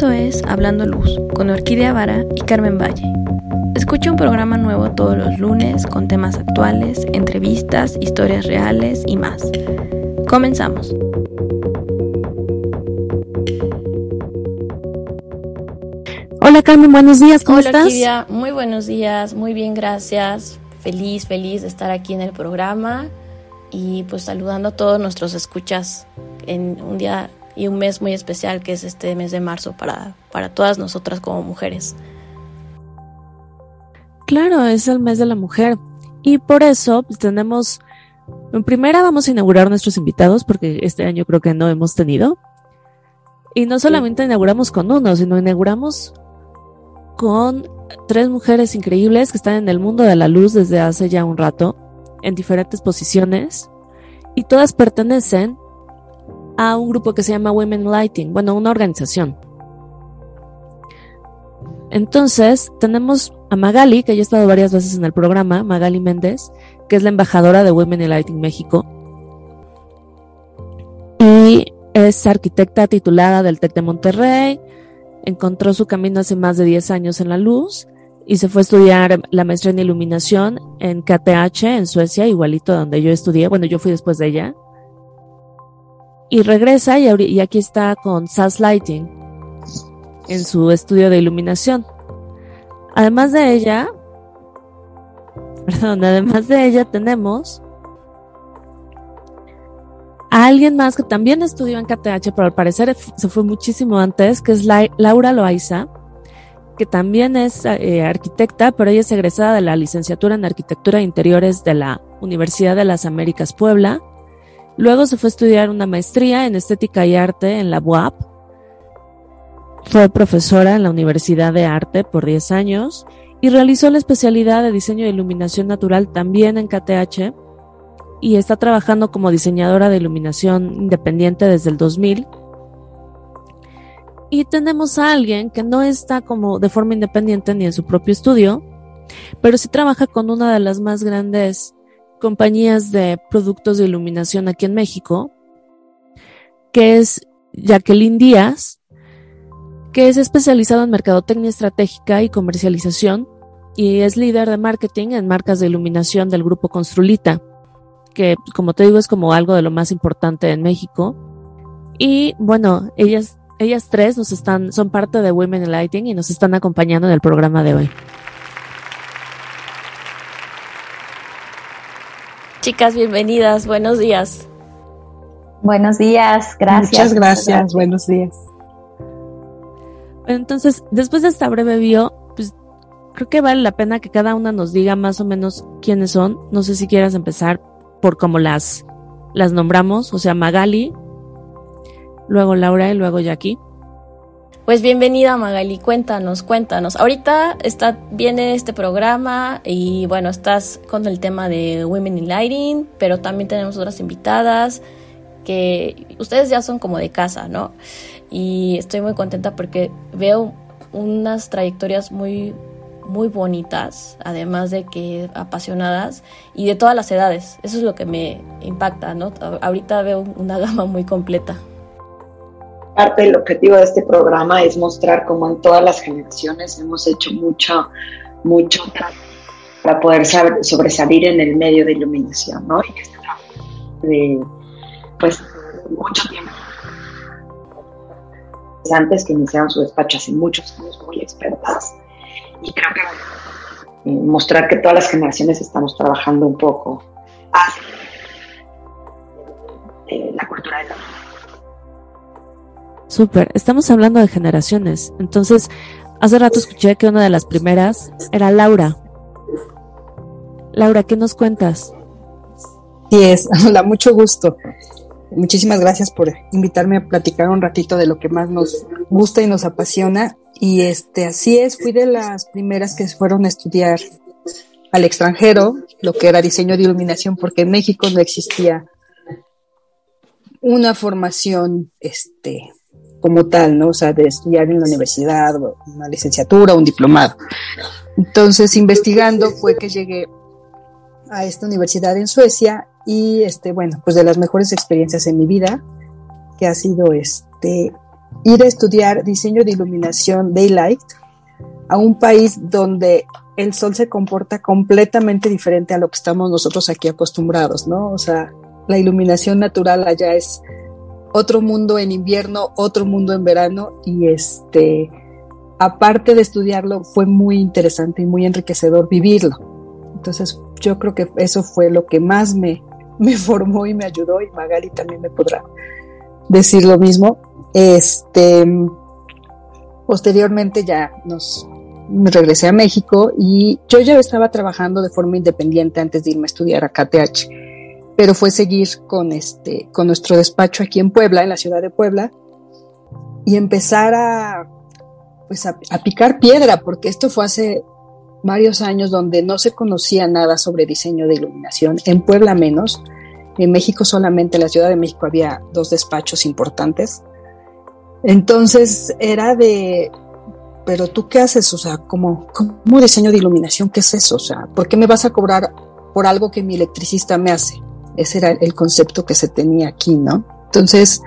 Esto es Hablando Luz con Orquídea Vara y Carmen Valle. Escucha un programa nuevo todos los lunes con temas actuales, entrevistas, historias reales y más. Comenzamos. Hola Carmen, buenos días, ¿cómo Hola, estás? Orquídea, muy buenos días, muy bien, gracias. Feliz, feliz de estar aquí en el programa y pues saludando a todos nuestros escuchas en un día y un mes muy especial que es este mes de marzo para, para todas nosotras como mujeres. Claro, es el mes de la mujer y por eso pues, tenemos, en primera vamos a inaugurar nuestros invitados porque este año creo que no hemos tenido. Y no solamente inauguramos con uno, sino inauguramos con tres mujeres increíbles que están en el mundo de la luz desde hace ya un rato, en diferentes posiciones, y todas pertenecen a un grupo que se llama Women Lighting, bueno, una organización. Entonces, tenemos a Magali, que ya ha estado varias veces en el programa, Magali Méndez, que es la embajadora de Women Lighting México. Y es arquitecta titulada del TEC de Monterrey, encontró su camino hace más de 10 años en la luz y se fue a estudiar la maestría en iluminación en KTH en Suecia, igualito donde yo estudié. Bueno, yo fui después de ella. Y regresa y, aquí está con SAS Lighting en su estudio de iluminación. Además de ella, perdón, además de ella tenemos a alguien más que también estudió en KTH, pero al parecer se fue muchísimo antes, que es La Laura Loaiza, que también es eh, arquitecta, pero ella es egresada de la licenciatura en Arquitectura de Interiores de la Universidad de las Américas Puebla. Luego se fue a estudiar una maestría en Estética y Arte en la UAP. Fue profesora en la Universidad de Arte por 10 años y realizó la especialidad de Diseño de Iluminación Natural también en KTH y está trabajando como diseñadora de iluminación independiente desde el 2000. Y tenemos a alguien que no está como de forma independiente ni en su propio estudio, pero sí trabaja con una de las más grandes compañías de productos de iluminación aquí en México, que es Jacqueline Díaz, que es especializado en mercadotecnia estratégica y comercialización y es líder de marketing en marcas de iluminación del grupo Construlita que como te digo es como algo de lo más importante en México. Y bueno, ellas, ellas tres nos están, son parte de Women in Lighting y nos están acompañando en el programa de hoy. Chicas, bienvenidas, buenos días. Buenos días, gracias. Muchas gracias, buenos días. Entonces, después de esta breve bio, pues creo que vale la pena que cada una nos diga más o menos quiénes son. No sé si quieras empezar por cómo las, las nombramos, o sea, Magali, luego Laura y luego Jackie. Pues bienvenida Magali, cuéntanos, cuéntanos. Ahorita está, viene este programa y bueno, estás con el tema de Women in Lighting, pero también tenemos otras invitadas que ustedes ya son como de casa, ¿no? Y estoy muy contenta porque veo unas trayectorias muy muy bonitas, además de que apasionadas y de todas las edades. Eso es lo que me impacta, ¿no? Ahorita veo una gama muy completa. Parte del objetivo de este programa es mostrar cómo en todas las generaciones hemos hecho mucho, mucho para poder sobresalir en el medio de iluminación, ¿no? Y que este trabajo de, pues, mucho tiempo. Antes que iniciaron su despacho hace muchos años, muy expertas y creo que eh, mostrar que todas las generaciones estamos trabajando un poco Súper, estamos hablando de generaciones. Entonces, hace rato escuché que una de las primeras era Laura. Laura, ¿qué nos cuentas? Sí, es, hola, mucho gusto. Muchísimas gracias por invitarme a platicar un ratito de lo que más nos gusta y nos apasiona y este, así es, fui de las primeras que fueron a estudiar al extranjero, lo que era diseño de iluminación, porque en México no existía una formación, este, como tal, ¿no? O sea, de estudiar en la universidad, una licenciatura, un diplomado. Entonces, investigando fue que llegué a esta universidad en Suecia y, este, bueno, pues de las mejores experiencias en mi vida, que ha sido, este, ir a estudiar diseño de iluminación daylight a un país donde el sol se comporta completamente diferente a lo que estamos nosotros aquí acostumbrados, ¿no? O sea, la iluminación natural allá es otro mundo en invierno, otro mundo en verano y este, aparte de estudiarlo, fue muy interesante y muy enriquecedor vivirlo. Entonces, yo creo que eso fue lo que más me, me formó y me ayudó y Magali también me podrá decir lo mismo. Este, posteriormente ya nos regresé a México y yo ya estaba trabajando de forma independiente antes de irme a estudiar a KTH, pero fue seguir con este, con nuestro despacho aquí en Puebla, en la ciudad de Puebla, y empezar a, pues a, picar piedra, porque esto fue hace varios años donde no se conocía nada sobre diseño de iluminación, en Puebla menos, en México solamente, en la Ciudad de México había dos despachos importantes. Entonces era de, pero tú qué haces, o sea, como, como diseño de iluminación, ¿qué es eso? O sea, ¿por qué me vas a cobrar por algo que mi electricista me hace? Ese era el concepto que se tenía aquí, ¿no? Entonces,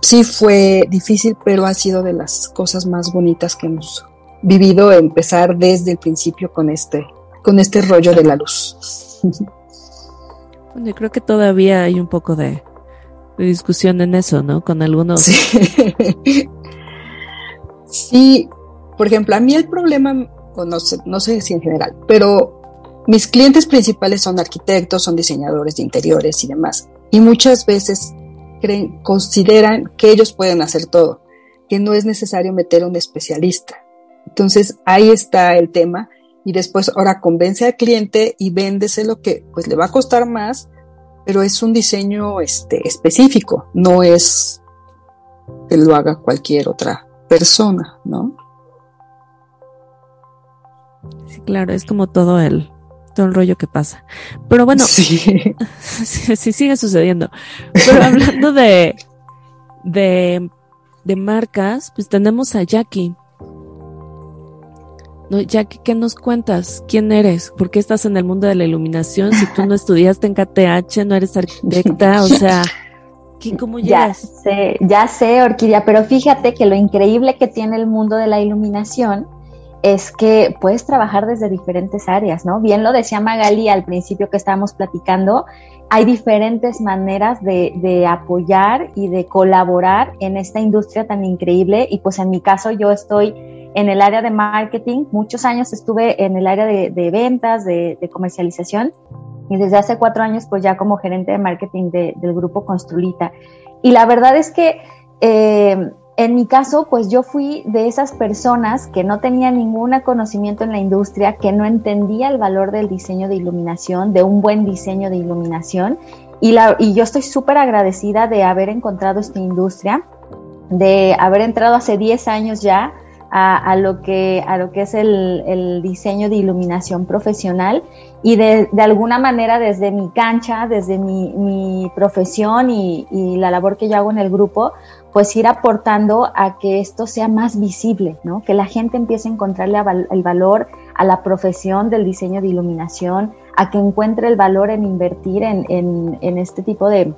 sí fue difícil, pero ha sido de las cosas más bonitas que hemos vivido, empezar desde el principio con este, con este rollo de la luz. Bueno, yo creo que todavía hay un poco de, discusión en eso, ¿no? Con algunos. Sí. por ejemplo, a mí el problema, no sé, no sé si en general, pero mis clientes principales son arquitectos, son diseñadores de interiores y demás. Y muchas veces creen, consideran que ellos pueden hacer todo, que no es necesario meter a un especialista. Entonces ahí está el tema y después ahora convence al cliente y véndese lo que pues le va a costar más, pero es un diseño este, específico, no es que lo haga cualquier otra persona, ¿no? Sí, claro, es como todo el, todo el rollo que pasa. Pero bueno, sí. sí, sigue sucediendo. Pero hablando de, de, de marcas, pues tenemos a Jackie. No, Jackie, ¿qué nos cuentas? ¿Quién eres? ¿Por qué estás en el mundo de la iluminación? Si tú no estudiaste en KTH, no eres arquitecta, o sea, ¿cómo llegas? Ya sé, ya sé, Orquídea, pero fíjate que lo increíble que tiene el mundo de la iluminación es que puedes trabajar desde diferentes áreas, ¿no? Bien lo decía Magali al principio que estábamos platicando, hay diferentes maneras de, de, apoyar y de colaborar en esta industria tan increíble y pues en mi caso yo estoy en el área de marketing. Muchos años estuve en el área de, ventas, de, comercialización y desde hace cuatro años pues ya como gerente de marketing del grupo Construlita. Y la verdad es que eh, en mi caso pues yo fui de esas personas que no tenía ningún conocimiento en la industria, que no entendía el valor del diseño de iluminación, de un buen diseño de iluminación. Y, yo estoy súper agradecida de haber encontrado esta industria, de haber entrado hace 10 años ya a lo que es el, diseño de iluminación profesional y de, alguna manera desde mi cancha, desde mi, profesión y, la labor que yo hago en el grupo, pues ir aportando a que esto sea más visible, ¿no? que la gente empiece a encontrarle el valor a la profesión del diseño de iluminación, a que encuentre el valor en invertir en este tipo de,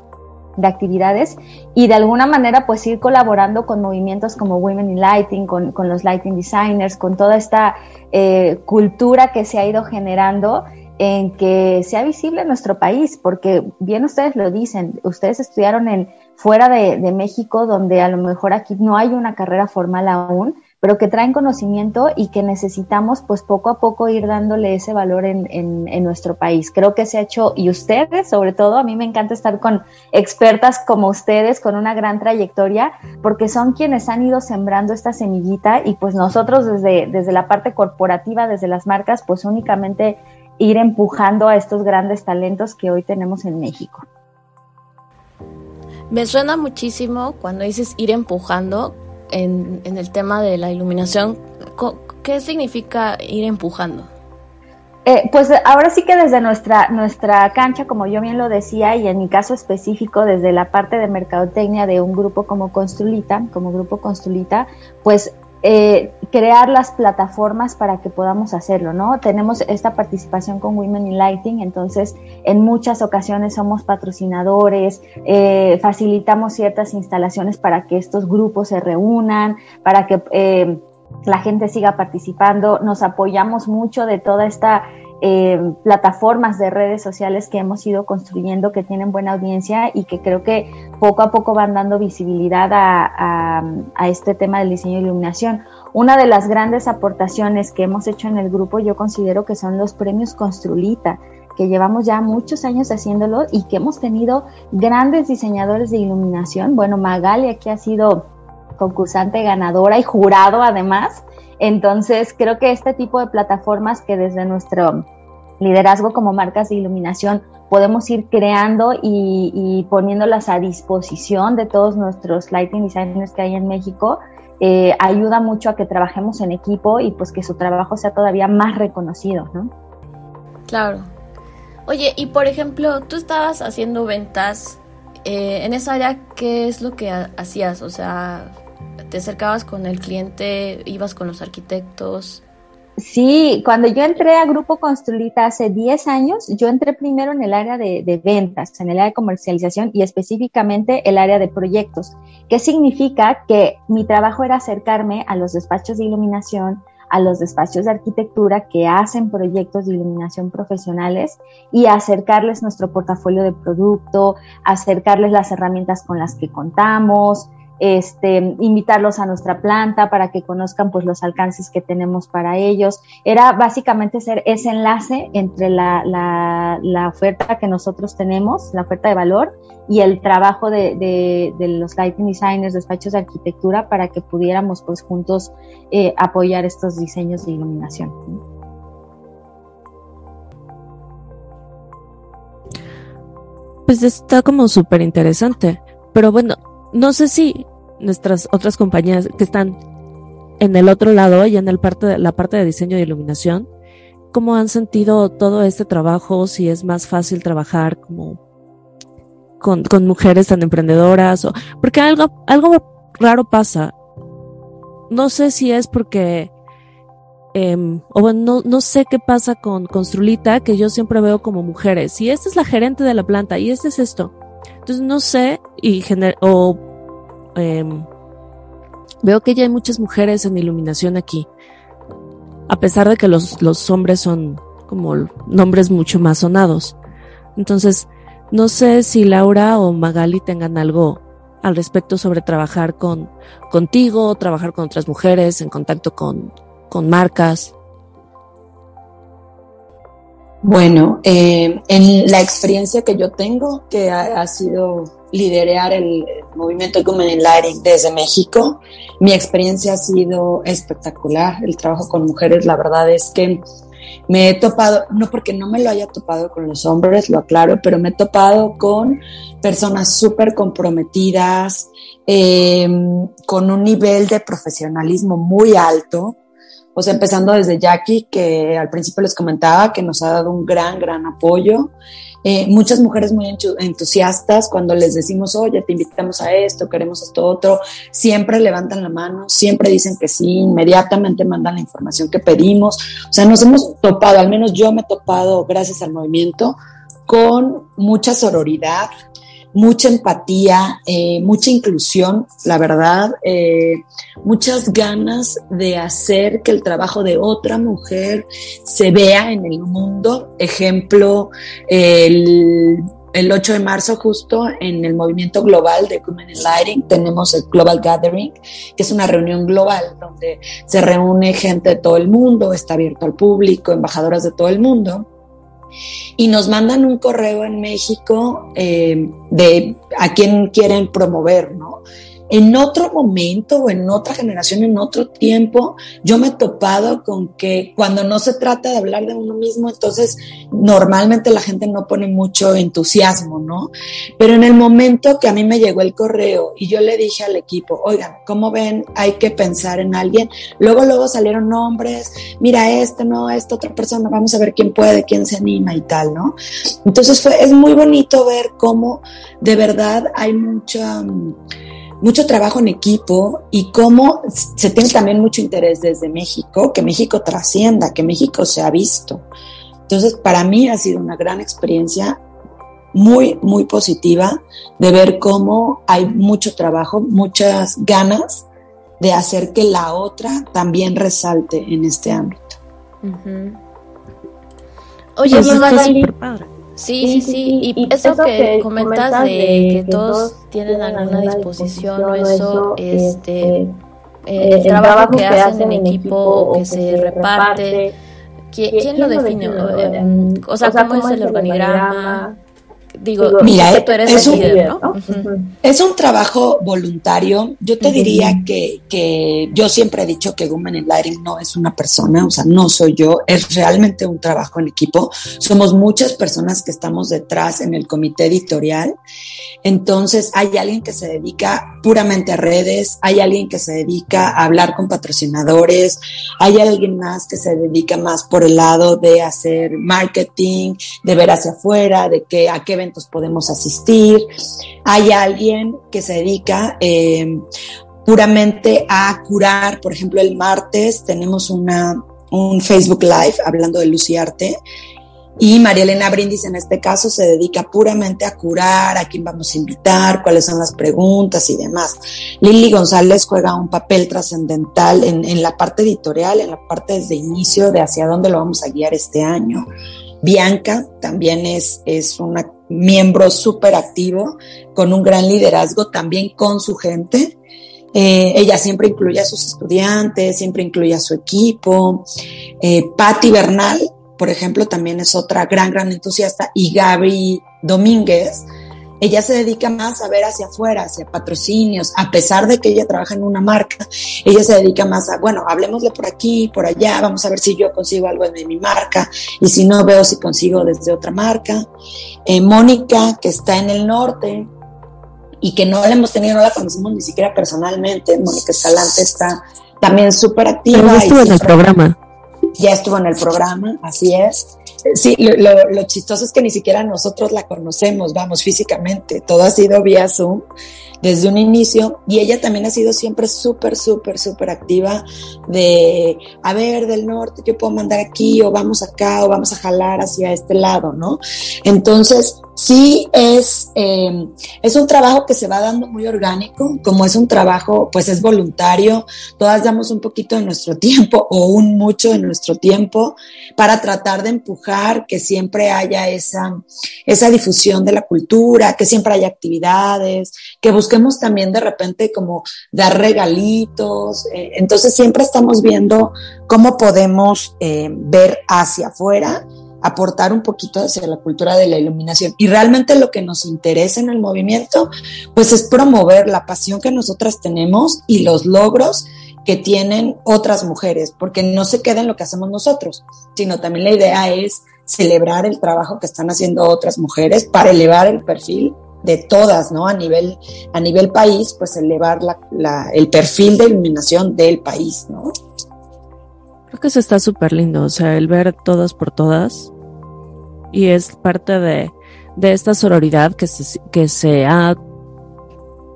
de actividades y de alguna manera pues ir colaborando con movimientos como Women in Lighting, con, los lighting designers, con toda esta eh, cultura que se ha ido generando en que sea visible nuestro país, porque bien ustedes lo dicen, ustedes estudiaron en fuera de, de México, donde a lo mejor aquí no hay una carrera formal aún, pero que traen conocimiento y que necesitamos pues poco a poco ir dándole ese valor en, en, nuestro país. Creo que se ha hecho, y ustedes sobre todo, a mí me encanta estar con expertas como ustedes, con una gran trayectoria, porque son quienes han ido sembrando esta semillita y pues nosotros desde, desde la parte corporativa, desde las marcas, pues únicamente ir empujando a estos grandes talentos que hoy tenemos en México. Me suena muchísimo cuando dices ir empujando, en, el tema de la iluminación, ¿qué significa ir empujando? Eh, pues ahora sí que desde nuestra, nuestra cancha, como yo bien lo decía, y en mi caso específico, desde la parte de mercadotecnia de un grupo como Construlita, como Grupo Construlita, pues eh, crear las plataformas para que podamos hacerlo, ¿no? Tenemos esta participación con Women in Lighting, entonces en muchas ocasiones somos patrocinadores, eh, facilitamos ciertas instalaciones para que estos grupos se reúnan, para que eh, la gente siga participando, nos apoyamos mucho de toda esta eh, plataformas de redes sociales que hemos ido construyendo que tienen buena audiencia y que creo que poco a poco van dando visibilidad a, este tema del diseño de iluminación. Una de las grandes aportaciones que hemos hecho en el grupo yo considero que son los premios Construlita que llevamos ya muchos años haciéndolo y que hemos tenido grandes diseñadores de iluminación. Bueno, Magali aquí ha sido concursante ganadora y jurado además entonces, creo que este tipo de plataformas que desde nuestro liderazgo como marcas de iluminación podemos ir creando y, poniéndolas a disposición de todos nuestros lighting designers que hay en México, eh, ayuda mucho a que trabajemos en equipo y pues que su trabajo sea todavía más reconocido, ¿no? Claro. Oye, y por ejemplo, tú estabas haciendo ventas eh, en esa área, ¿qué es lo que hacías? O sea, te acercabas con el cliente, ibas con los arquitectos. Sí, cuando yo entré a Grupo Construita hace 10 años, yo entré primero en el área de, ventas, en el área de comercialización y específicamente el área de proyectos. ¿Qué significa? Que mi trabajo era acercarme a los despachos de iluminación, a los despachos de arquitectura que hacen proyectos de iluminación profesionales y acercarles nuestro portafolio de producto, acercarles las herramientas con las que contamos, este, invitarlos a nuestra planta para que conozcan pues los alcances que tenemos para ellos. Era básicamente ser ese enlace entre la, la, oferta que nosotros tenemos, la oferta de valor, y el trabajo de, de, los lighting designers, despachos de arquitectura, para que pudiéramos pues juntos eh, apoyar estos diseños de iluminación. Pues está como súper interesante. Pero bueno, no sé si nuestras otras compañías que están en el otro lado, y en el parte la parte de diseño de iluminación, cómo han sentido todo este trabajo, si es más fácil trabajar como con, con mujeres tan emprendedoras, o, porque algo, algo raro pasa. No sé si es porque, eh, o bueno, no, no sé qué pasa con Construlita, que yo siempre veo como mujeres, y esta es la gerente de la planta, y este es esto. Entonces no sé, y gener o Em, veo que ya hay muchas mujeres en iluminación aquí, a pesar de que los, los hombres son como nombres mucho más sonados. Entonces, no sé si Laura o Magali tengan algo al respecto sobre trabajar con contigo, trabajar con otras mujeres, en contacto con, con marcas. Bueno, eh, en la experiencia que yo tengo, que ha sido liderar el movimiento Women Lighting desde México. Mi experiencia ha sido espectacular. El trabajo con mujeres, la verdad es que me he topado, no porque no me lo haya topado con los hombres, lo aclaro, pero me he topado con personas súper comprometidas, em, con un nivel de profesionalismo muy alto. O sea, empezando desde Jackie, que al principio les comentaba que nos ha dado un gran, gran apoyo. Eh, muchas mujeres muy entusiastas cuando les decimos, oye, te invitamos a esto, queremos esto otro, siempre levantan la mano, siempre dicen que sí, inmediatamente mandan la información que pedimos. O sea, nos hemos topado, al menos yo me he topado gracias al movimiento, con mucha sororidad, mucha empatía, eh, mucha inclusión, la verdad, eh, muchas ganas de hacer que el trabajo de otra mujer se vea en el mundo. Ejemplo, el, el 8 de marzo justo en el movimiento global de Women in Lighting tenemos el Global Gathering, que es una reunión global donde se reúne gente de todo el mundo, está abierto al público, embajadoras de todo el mundo y nos mandan un correo en México eh, de a quién quieren promover, ¿no? En otro momento o en otra generación, en otro tiempo, yo me he topado con que cuando no se trata de hablar de uno mismo, entonces normalmente la gente no pone mucho entusiasmo, ¿no? Pero en el momento que a mí me llegó el correo y yo le dije al equipo, oigan, ¿cómo ven? Hay que pensar en alguien. Luego, luego salieron nombres, mira este, no, esta otra persona, vamos a ver quién puede, quién se anima y tal, ¿no? Entonces fue, es muy bonito ver cómo de verdad hay mucha mucho trabajo en equipo y cómo se tiene también mucho interés desde México, que México trascienda, que México se ha visto. Entonces, para mí ha sido una gran experiencia muy, muy positiva de ver cómo hay mucho trabajo, muchas ganas de hacer que la otra también resalte en este ámbito. Oye, padre. Sí, sí, sí. Y, eso, que, comentas de que todos tienen alguna disposición o eso, este, este eh, el, trabajo que hacen en equipo o que se reparte, ¿quién, lo define? O sea, ¿cómo es el organigrama? Digo, mira, es, un, es un trabajo voluntario. Yo te diría que, que, yo siempre he dicho que Women in Lighting no es una persona, o sea, no soy yo, es realmente un trabajo en equipo. Somos muchas personas que estamos detrás en el comité editorial. Entonces, hay alguien que se dedica puramente a redes, hay alguien que se dedica a hablar con patrocinadores, hay alguien más que se dedica más por el lado de hacer marketing, de ver hacia afuera, de que a qué eventos podemos asistir. Hay alguien que se dedica eh, puramente a curar, por ejemplo, el martes tenemos una, un Facebook Live hablando de luz y arte. Y María Elena Brindis en este caso se dedica puramente a curar, a quién vamos a invitar, cuáles son las preguntas y demás. Lili González juega un papel trascendental en, en, la parte editorial, en la parte desde inicio de hacia dónde lo vamos a guiar este año. Bianca también es, es una miembro súper activo, con un gran liderazgo también con su gente. Eh, ella siempre incluye a sus estudiantes, siempre incluye a su equipo. Eh, Patti Bernal, por ejemplo, también es otra gran, gran entusiasta. Y Gaby Domínguez, ella se dedica más a ver hacia afuera, hacia patrocinios, a pesar de que ella trabaja en una marca, ella se dedica más a, bueno, hablemosle por aquí, por allá, vamos a ver si yo consigo algo de mi marca y si no veo si consigo desde otra marca. Eh, Mónica, que está en el norte y que no la hemos tenido, no la conocemos ni siquiera personalmente, Mónica Escalante está también súper activa. ya estuvo en el programa. Ya estuvo en el programa, así es. Sí, lo, lo, chistoso es que ni siquiera nosotros la conocemos, vamos, físicamente. Todo ha sido vía Zoom desde un inicio y ella también ha sido siempre súper, súper, súper activa de, a ver, del norte, yo puedo mandar aquí o vamos acá o vamos a jalar hacia este lado, ¿no? Entonces, sí es, eh, es un trabajo que se va dando muy orgánico, como es un trabajo, pues es voluntario, todas damos un poquito de nuestro tiempo o un mucho de nuestro tiempo para tratar de empujar que siempre haya esa, esa difusión de la cultura, que siempre haya actividades, que busquemos también de repente como dar regalitos, eh, entonces siempre estamos viendo cómo podemos eh, ver hacia afuera aportar un poquito hacia la cultura de la iluminación. Y realmente lo que nos interesa en el movimiento, pues es promover la pasión que nosotras tenemos y los logros que tienen otras mujeres, porque no se queda en lo que hacemos nosotros, sino también la idea es celebrar el trabajo que están haciendo otras mujeres para elevar el perfil de todas, ¿no? A nivel, a nivel país, pues elevar la, el perfil de iluminación del país, ¿no? Creo que eso está súper lindo, o sea, el ver todas por todas. Y es parte de, de esta sororidad que se, que se ha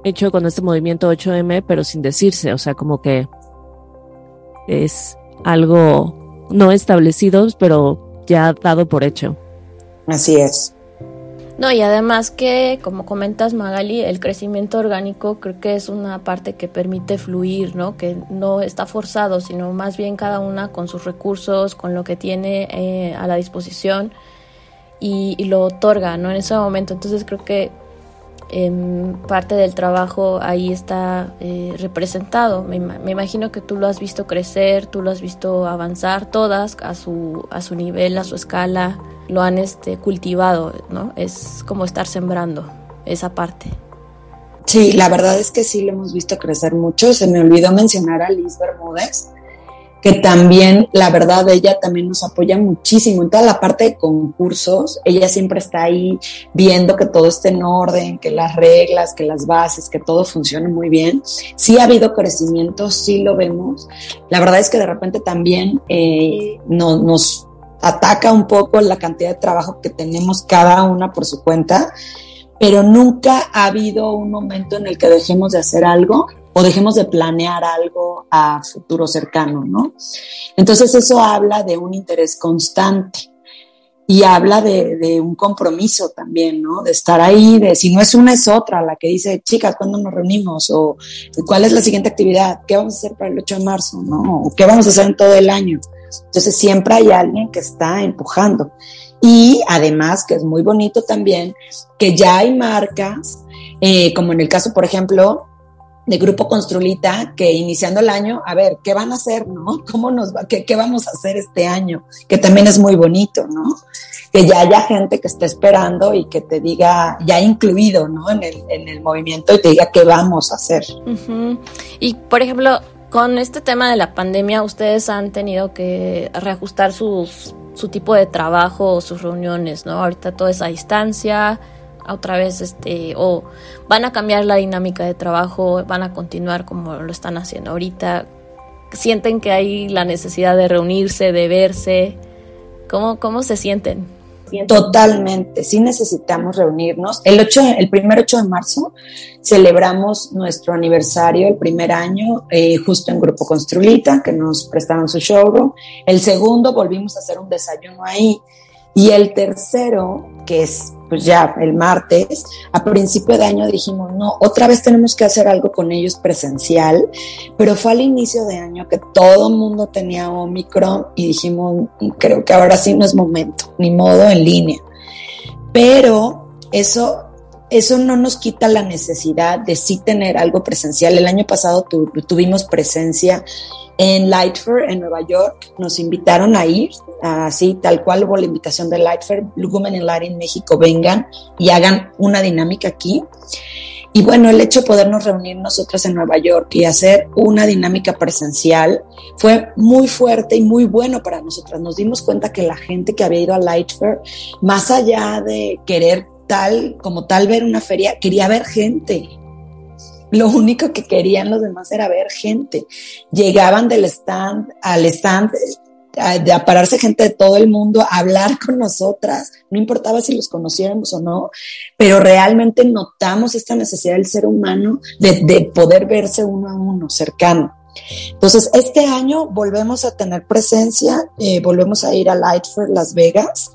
hecho con este movimiento 8M, pero sin decirse, o sea, como que es algo no establecido, pero ya dado por hecho. Así es. No, y además que, como comentas Magali, el crecimiento orgánico creo que es una parte que permite fluir, ¿no? Que no está forzado, sino más bien cada una con sus recursos, con lo que tiene eh, a la disposición y, lo otorga, ¿no? En ese momento. Entonces creo que en parte del trabajo ahí está eh, representado. Me, me, imagino que tú lo has visto crecer, tú lo has visto avanzar, todas a su, a su nivel, a su escala lo han este, cultivado, ¿no? Es como estar sembrando esa parte. Sí, la verdad es que sí lo hemos visto crecer mucho. Se me olvidó mencionar a Liz Bermúdez, que también, la verdad, ella también nos apoya muchísimo en toda la parte de concursos. Ella siempre está ahí viendo que todo esté en orden, que las reglas, que las bases, que todo funcione muy bien. Sí ha habido crecimiento, sí lo vemos. La verdad es que de repente también eh, no, nos ataca un poco la cantidad de trabajo que tenemos cada una por su cuenta, pero nunca ha habido un momento en el que dejemos de hacer algo o dejemos de planear algo a futuro cercano, ¿no? Entonces eso habla de un interés constante y habla de, un compromiso también, ¿no? De estar ahí, de si no es una es otra, la que dice, chicas, ¿cuándo nos reunimos? O cuál es la siguiente actividad, qué vamos a hacer para el 8 de marzo, ¿no? O qué vamos a hacer en todo el año. Entonces siempre hay alguien que está empujando. Y además, que es muy bonito también, que ya hay marcas, eh, como en el caso, por ejemplo, de Grupo Construlita, que iniciando el año, a ver, ¿qué van a hacer, no? ¿Cómo nos va, qué, qué vamos a hacer este año? Que también es muy bonito, ¿no? Que ya haya gente que esté esperando y que te diga, ya incluido, ¿no? En el, en el movimiento y te diga qué vamos a hacer. Y, por ejemplo, con este tema de la pandemia, ustedes han tenido que reajustar sus, su tipo de trabajo sus reuniones, ¿no? Ahorita toda esa distancia, otra vez, este, o van a cambiar la dinámica de trabajo, van a continuar como lo están haciendo ahorita, sienten que hay la necesidad de reunirse, de verse, ¿cómo, cómo se sienten? Totalmente, sí necesitamos reunirnos. El, 8, el primer 8 de marzo celebramos nuestro aniversario, el primer año, eh, justo en Grupo Construlita, que nos prestaron su showroom. El segundo volvimos a hacer un desayuno ahí. Y el tercero, que es pues ya el martes, a principio de año dijimos, no, otra vez tenemos que hacer algo con ellos presencial, pero fue al inicio de año que todo el mundo tenía Omicron y dijimos, creo que ahora sí no es momento, ni modo en línea. Pero eso eso no nos quita la necesidad de sí tener algo presencial. El año pasado tuvimos presencia en Lightfair en Nueva York. Nos invitaron a ir, así tal cual hubo la invitación de Lightfair, Women in Lighting México, vengan y hagan una dinámica aquí. Y bueno, el hecho de podernos reunir nosotras en Nueva York y hacer una dinámica presencial fue muy fuerte y muy bueno para nosotras. Nos dimos cuenta que la gente que había ido a Lightfair, más allá de querer tal, como tal ver una feria, quería ver gente. Lo único que querían los demás era ver gente. Llegaban del stand al stand de a pararse gente de todo el mundo, a hablar con nosotras, no importaba si los conociéramos o no, pero realmente notamos esta necesidad del ser humano de, poder verse uno a uno, cercano. Entonces, este año volvemos a tener presencia, eh, volvemos a ir a Lightford Las Vegas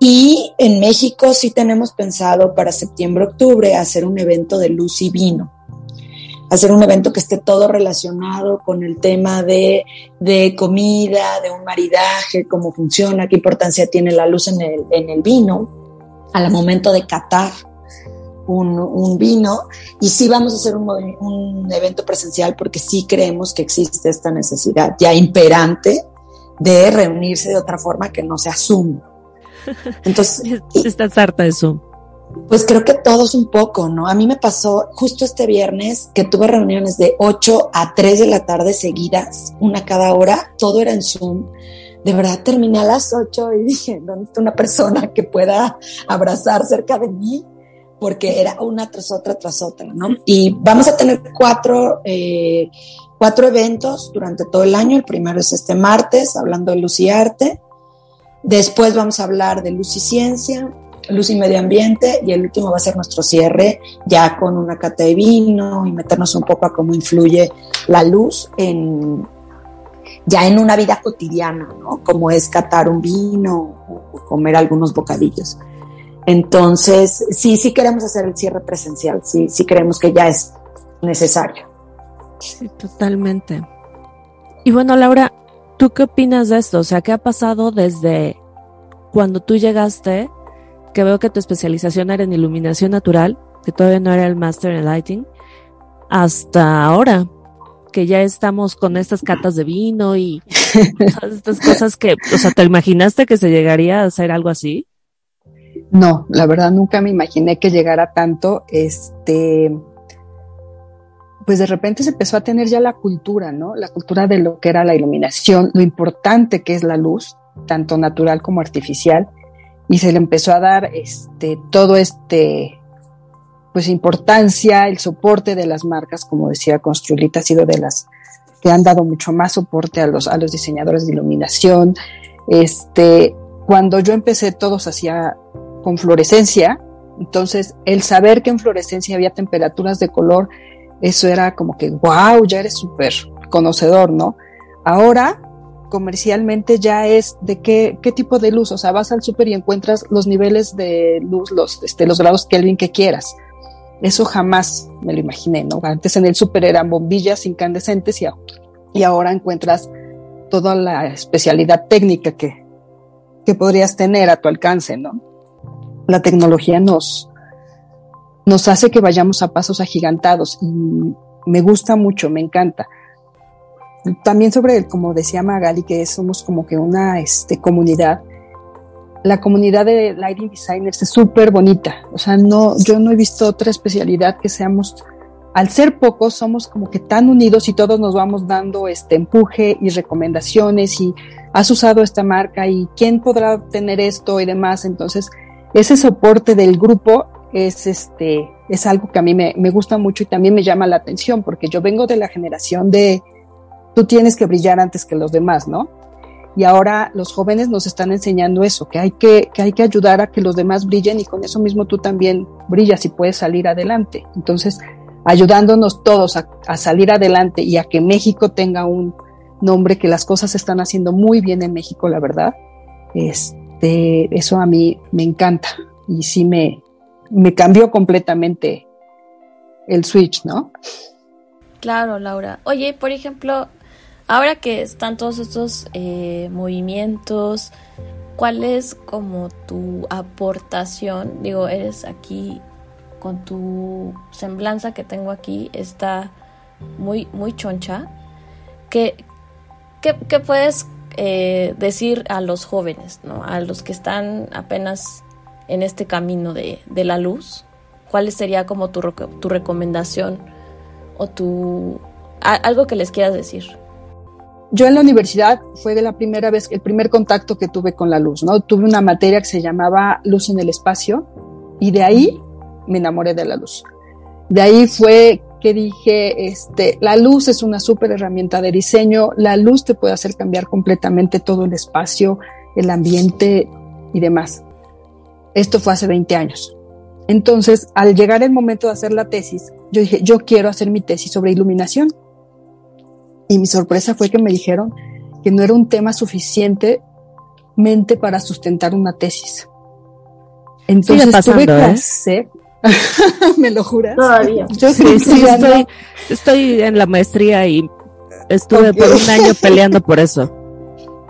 y en México sí tenemos pensado para septiembre-octubre hacer un evento de luz y vino hacer un evento que esté todo relacionado con el tema de, comida, de un maridaje, cómo funciona, qué importancia tiene la luz en el, en el vino, al momento de catar un, vino. Y sí vamos a hacer un, un evento presencial porque sí creemos que existe esta necesidad ya imperante de reunirse de otra forma que no sea Zoom. Entonces, estás harta de Zoom. Pues creo que todos un poco, ¿no? A mí me pasó justo este viernes que tuve reuniones de 8 a 3 de la tarde seguidas, una cada hora, todo era en Zoom. De verdad terminé a las 8 y dije, ¿dónde está una persona que pueda abrazar cerca de mí? Porque era una tras otra tras otra, ¿no? Y vamos a tener cuatro, eh, cuatro eventos durante todo el año. El primero es este martes, hablando de luz y arte. Después vamos a hablar de luz y ciencia, luz y medio ambiente y el último va a ser nuestro cierre ya con una cata de vino y meternos un poco a cómo influye la luz en ya en una vida cotidiana, ¿no? Como es catar un vino o comer algunos bocadillos. Entonces, sí, sí queremos hacer el cierre presencial, sí, sí creemos que ya es necesario. Sí, totalmente. Y bueno, Laura, ¿tú qué opinas de esto? O sea, ¿qué ha pasado desde cuando tú llegaste que veo que tu especialización era en iluminación natural, que todavía no era el Master en Lighting, hasta ahora, que ya estamos con estas catas de vino y todas estas cosas que, o sea, ¿te imaginaste que se llegaría a hacer algo así? No, la verdad nunca me imaginé que llegara tanto, este, pues de repente se empezó a tener ya la cultura, ¿no? La cultura de lo que era la iluminación, lo importante que es la luz, tanto natural como artificial, y se le empezó a dar este, todo este, pues importancia, el soporte de las marcas, como decía Construlita, ha sido de las que han dado mucho más soporte a los, a los diseñadores de iluminación. Este, cuando yo empecé, todos hacía con fluorescencia, Entonces, el saber que en fluorescencia había temperaturas de color, eso era como que, wow, ya eres súper conocedor, ¿no? Ahora, comercialmente ya es de qué, qué tipo de luz, o sea, vas al súper y encuentras los niveles de luz, los, este, los grados Kelvin que quieras. Eso jamás me lo imaginé, ¿no? Antes en el súper eran bombillas incandescentes y, y ahora encuentras toda la especialidad técnica que, que podrías tener a tu alcance, ¿no? La tecnología nos, nos hace que vayamos a pasos agigantados y me gusta mucho, me encanta. También sobre, como decía Magali, que somos como que una este, comunidad. La comunidad de lighting designers es súper bonita. O sea, no, yo no he visto otra especialidad que seamos, al ser pocos, somos como que tan unidos y todos nos vamos dando este empuje y recomendaciones y has usado esta marca y quién podrá tener esto y demás. Entonces, ese soporte del grupo es este, es algo que a mí me, me gusta mucho y también me llama la atención porque yo vengo de la generación de, tú tienes que brillar antes que los demás, ¿no? Y ahora los jóvenes nos están enseñando eso, que hay que, que hay que ayudar a que los demás brillen y con eso mismo tú también brillas y puedes salir adelante. Entonces, ayudándonos todos a, salir adelante y a que México tenga un nombre, que las cosas se están haciendo muy bien en México, la verdad, este, eso a mí me encanta y sí me, me cambió completamente el switch, ¿no? Claro, Laura. Oye, por ejemplo, Ahora que están todos estos eh, movimientos, ¿cuál es como tu aportación? Digo, eres aquí con tu semblanza que tengo aquí, está muy, muy choncha. ¿Qué, qué, puedes eh, decir a los jóvenes, ¿no? a los que están apenas en este camino de, de la luz? ¿Cuál sería como tu, tu recomendación o tu algo que les quieras decir? Yo en la universidad fue la primera vez, el primer contacto que tuve con la luz, ¿no? Tuve una materia que se llamaba Luz en el Espacio y de ahí me enamoré de la luz. De ahí fue que dije, este, la luz es una súper herramienta de diseño, la luz te puede hacer cambiar completamente todo el espacio, el ambiente y demás. Esto fue hace 20 años. Entonces, al llegar el momento de hacer la tesis, yo dije, yo quiero hacer mi tesis sobre iluminación y mi sorpresa fue que me dijeron que no era un tema suficientemente para sustentar una tesis. Entonces tuve que ¿eh? hacer, ¿Me lo juras? Todavía. Yo sí, sí, estoy, estoy, en la maestría y estuve por un año peleando por eso.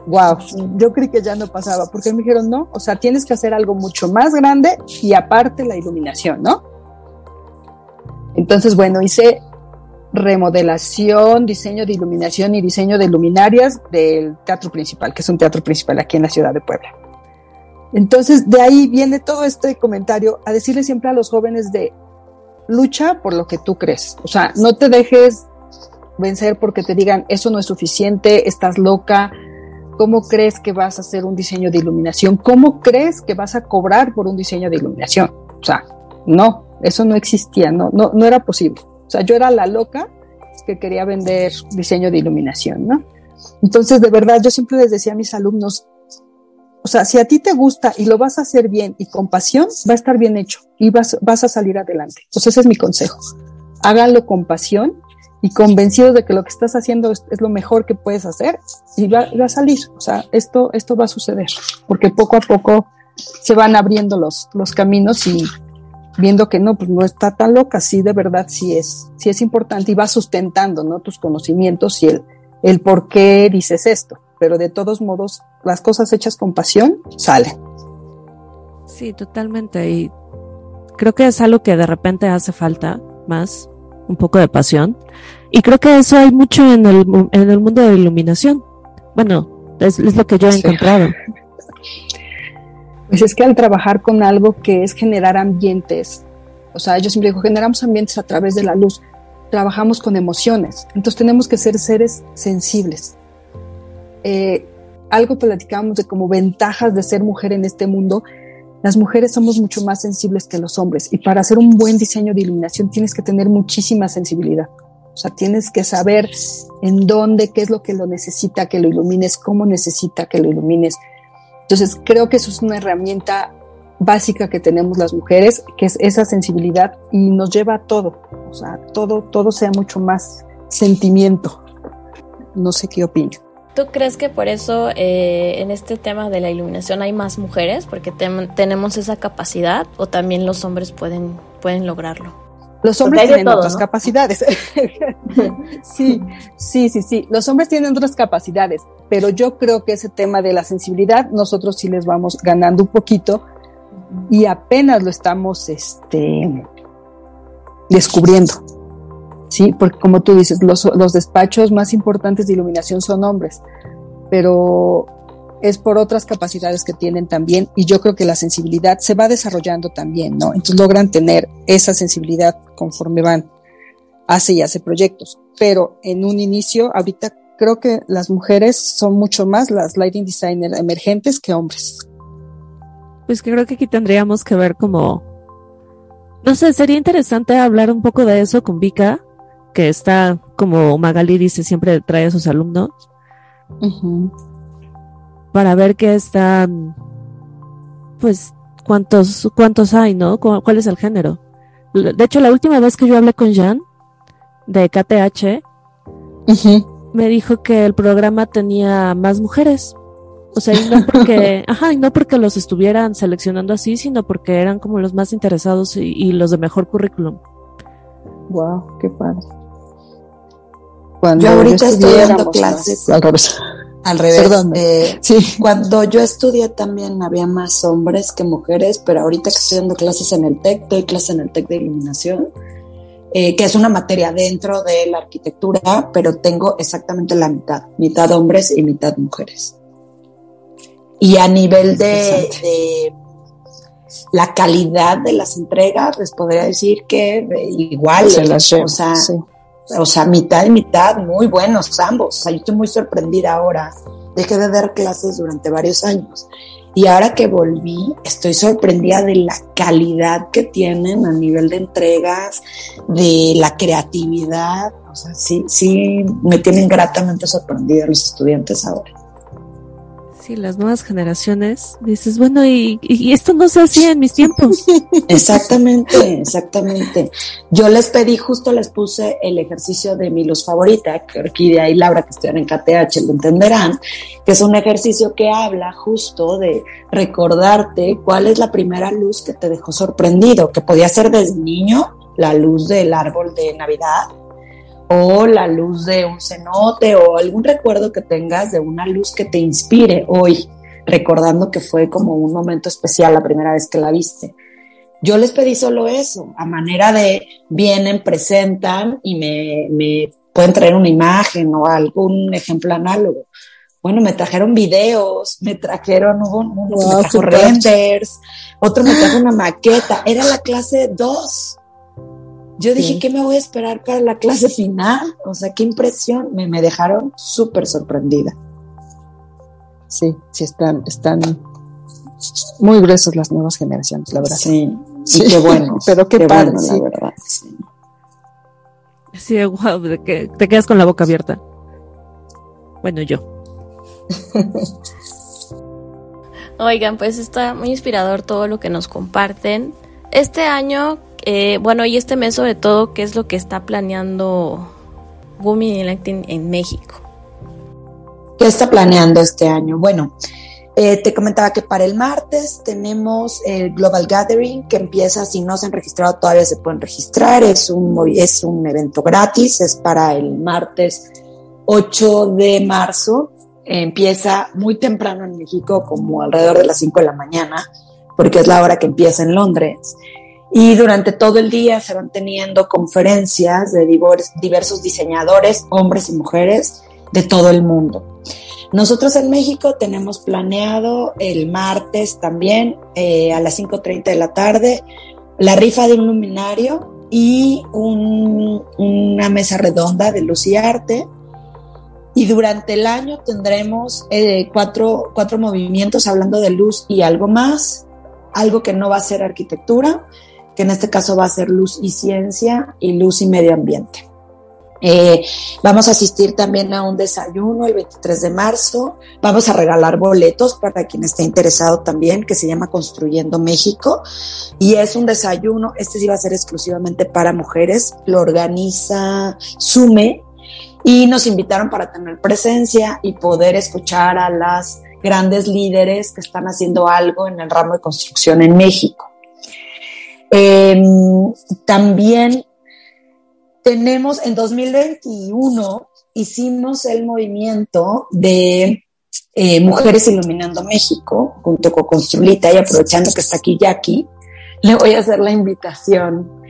Wow, yo creí que ya no pasaba, porque me dijeron, no, o sea, tienes que hacer algo mucho más grande y aparte la iluminación, ¿no? Entonces, bueno, hice remodelación, diseño de iluminación y diseño de luminarias del teatro principal, que es un teatro principal aquí en la ciudad de Puebla. Entonces, de ahí viene todo este comentario a decirle siempre a los jóvenes de lucha por lo que tú crees. O sea, no te dejes vencer porque te digan eso no es suficiente, estás loca. ¿Cómo crees que vas a hacer un diseño de iluminación? ¿Cómo crees que vas a cobrar por un diseño de iluminación? O sea, no, eso no existía, no, no, no era posible. Sea, yo era la loca que quería vender diseño de iluminación, ¿no? Entonces, de verdad, yo siempre les decía a mis alumnos, o sea, si a ti te gusta y lo vas a hacer bien y con pasión, va a estar bien hecho y vas, vas a salir adelante. Entonces, ese es mi consejo. Háganlo con pasión y convencidos de que lo que estás haciendo es, lo mejor que puedes hacer y va, va, a salir. O sea, esto, esto va a suceder porque poco a poco se van abriendo los, los caminos y viendo que no, pues no está tan loca, sí, de verdad, sí es, sí es importante y va sustentando, ¿no? Tus conocimientos y el, el por qué dices esto, pero de todos modos, las cosas hechas con pasión salen. Sí, totalmente, y creo que es algo que de repente hace falta más, un poco de pasión, y creo que eso hay mucho en el, en el mundo de la iluminación. Bueno, es, lo que yo he encontrado. Pues es que al trabajar con algo que es generar ambientes, o sea, yo siempre digo, generamos ambientes a través de la luz, trabajamos con emociones, entonces tenemos que ser seres sensibles. Eh, algo platicamos de como ventajas de ser mujer en este mundo, las mujeres somos mucho más sensibles que los hombres y para hacer un buen diseño de iluminación tienes que tener muchísima sensibilidad. O sea, tienes que saber en dónde, qué es lo que lo necesita que lo ilumines, cómo necesita que lo ilumines, entonces, creo que eso es una herramienta básica que tenemos las mujeres, que es esa sensibilidad y nos lleva a todo, o sea, todo, todo sea mucho más sentimiento. No sé qué opina. ¿Tú crees que por eso eh, en este tema de la iluminación hay más mujeres? Porque tenemos esa capacidad o también los hombres pueden, pueden lograrlo. Los hombres tienen otras capacidades. sí, sí, sí, sí. Los hombres tienen otras capacidades, pero yo creo que ese tema de la sensibilidad nosotros sí les vamos ganando un poquito y apenas lo estamos este, descubriendo. Sí, porque como tú dices, los, los despachos más importantes de iluminación son hombres, pero es por otras capacidades que tienen también y yo creo que la sensibilidad se va desarrollando también, ¿no? Entonces logran tener esa sensibilidad conforme van, hace y hace proyectos, pero en un inicio, ahorita creo que las mujeres son mucho más las lighting designers emergentes que hombres. Pues creo que aquí tendríamos que ver como, no sé, sería interesante hablar un poco de eso con Vika, que está, como Magali dice, siempre trae a sus alumnos. Para ver qué están, pues, cuántos, cuántos hay, ¿no? ¿Cuál es el género? De hecho, la última vez que yo hablé con Jan, de KTH, me dijo que el programa tenía más mujeres. O sea, y no porque, ajá, y no porque los estuvieran seleccionando así, sino porque eran como los más interesados y, y los de mejor currículum. Wow, qué padre yo ahorita estoy dando clases. Al revés. Al revés. Eh, cuando yo estudié también había más hombres que mujeres, pero ahorita que estoy dando clases en el TEC, doy clases en el TEC de iluminación, eh, que es una materia dentro de la arquitectura, pero tengo exactamente la mitad, mitad hombres y mitad mujeres. Y a nivel de, la calidad de las entregas, les podría decir que eh, igual, o sea, o sea, mitad y mitad, muy buenos ambos. O sea, yo estoy muy sorprendida ahora. Dejé de dar clases durante varios años. Y ahora que volví, estoy sorprendida de la calidad que tienen a nivel de entregas, de la creatividad. O sea, sí, sí, me tienen gratamente sorprendida los estudiantes ahora. Sí, las nuevas generaciones, dices, bueno, y, esto no se hacía en mis tiempos. Exactamente, exactamente. Yo les pedí, justo les puse el ejercicio de mi luz favorita, que Orquídea y Laura, que estudian en KTH, lo entenderán, que es un ejercicio que habla justo de recordarte cuál es la primera luz que te dejó sorprendido, que podía ser desde niño, la luz del árbol de Navidad, o la luz de un cenote o algún recuerdo que tengas de una luz que te inspire hoy, recordando que fue como un momento especial la primera vez que la viste. Yo les pedí solo eso, a manera de vienen, presentan y me, me pueden traer una imagen o algún ejemplo análogo. Bueno, me trajeron videos, me trajeron, renders, otro me trajo una maqueta, era la clase 2 yo dije, ¿qué me voy a esperar para la clase final? O sea, qué impresión. Me, me dejaron súper sorprendida. Sí, sí, están, están muy gruesos las nuevas generaciones, la verdad. Sí, sí. qué bueno. Pero qué, padre, la verdad. Sí, sí wow, que te quedas con la boca abierta. Bueno, yo. Oigan, pues está muy inspirador todo lo que nos comparten. Este año eh, bueno, y este mes sobre todo, ¿qué es lo que está planeando Women in en México? ¿Qué está planeando este año? Bueno, eh, te comentaba que para el martes tenemos el Global Gathering que empieza, si no se han registrado todavía se pueden registrar, es un, es un evento gratis, es para el martes 8 de marzo, empieza muy temprano en México, como alrededor de las 5 de la mañana, porque es la hora que empieza en Londres. Y durante todo el día se van teniendo conferencias de diversos diseñadores, hombres y mujeres de todo el mundo. Nosotros en México tenemos planeado el martes también eh, a las 5.30 de la tarde la rifa de un luminario y una mesa redonda de luz y arte. Y durante el año tendremos eh, cuatro, cuatro movimientos hablando de luz y algo más, algo que no va a ser arquitectura, que en este caso va a ser luz y ciencia y luz y medio ambiente. Eh, vamos a asistir también a un desayuno el 23 de marzo. Vamos a regalar boletos para quien esté interesado también, que se llama Construyendo México. Y es un desayuno, este sí va a ser exclusivamente para mujeres. Lo organiza Sume y nos invitaron para tener presencia y poder escuchar a las grandes líderes que están haciendo algo en el ramo de construcción en México. Em, también tenemos en 2021 hicimos el movimiento de eh, Mujeres Iluminando México junto con Construlita y aprovechando que está aquí Jackie, le voy a hacer la invitación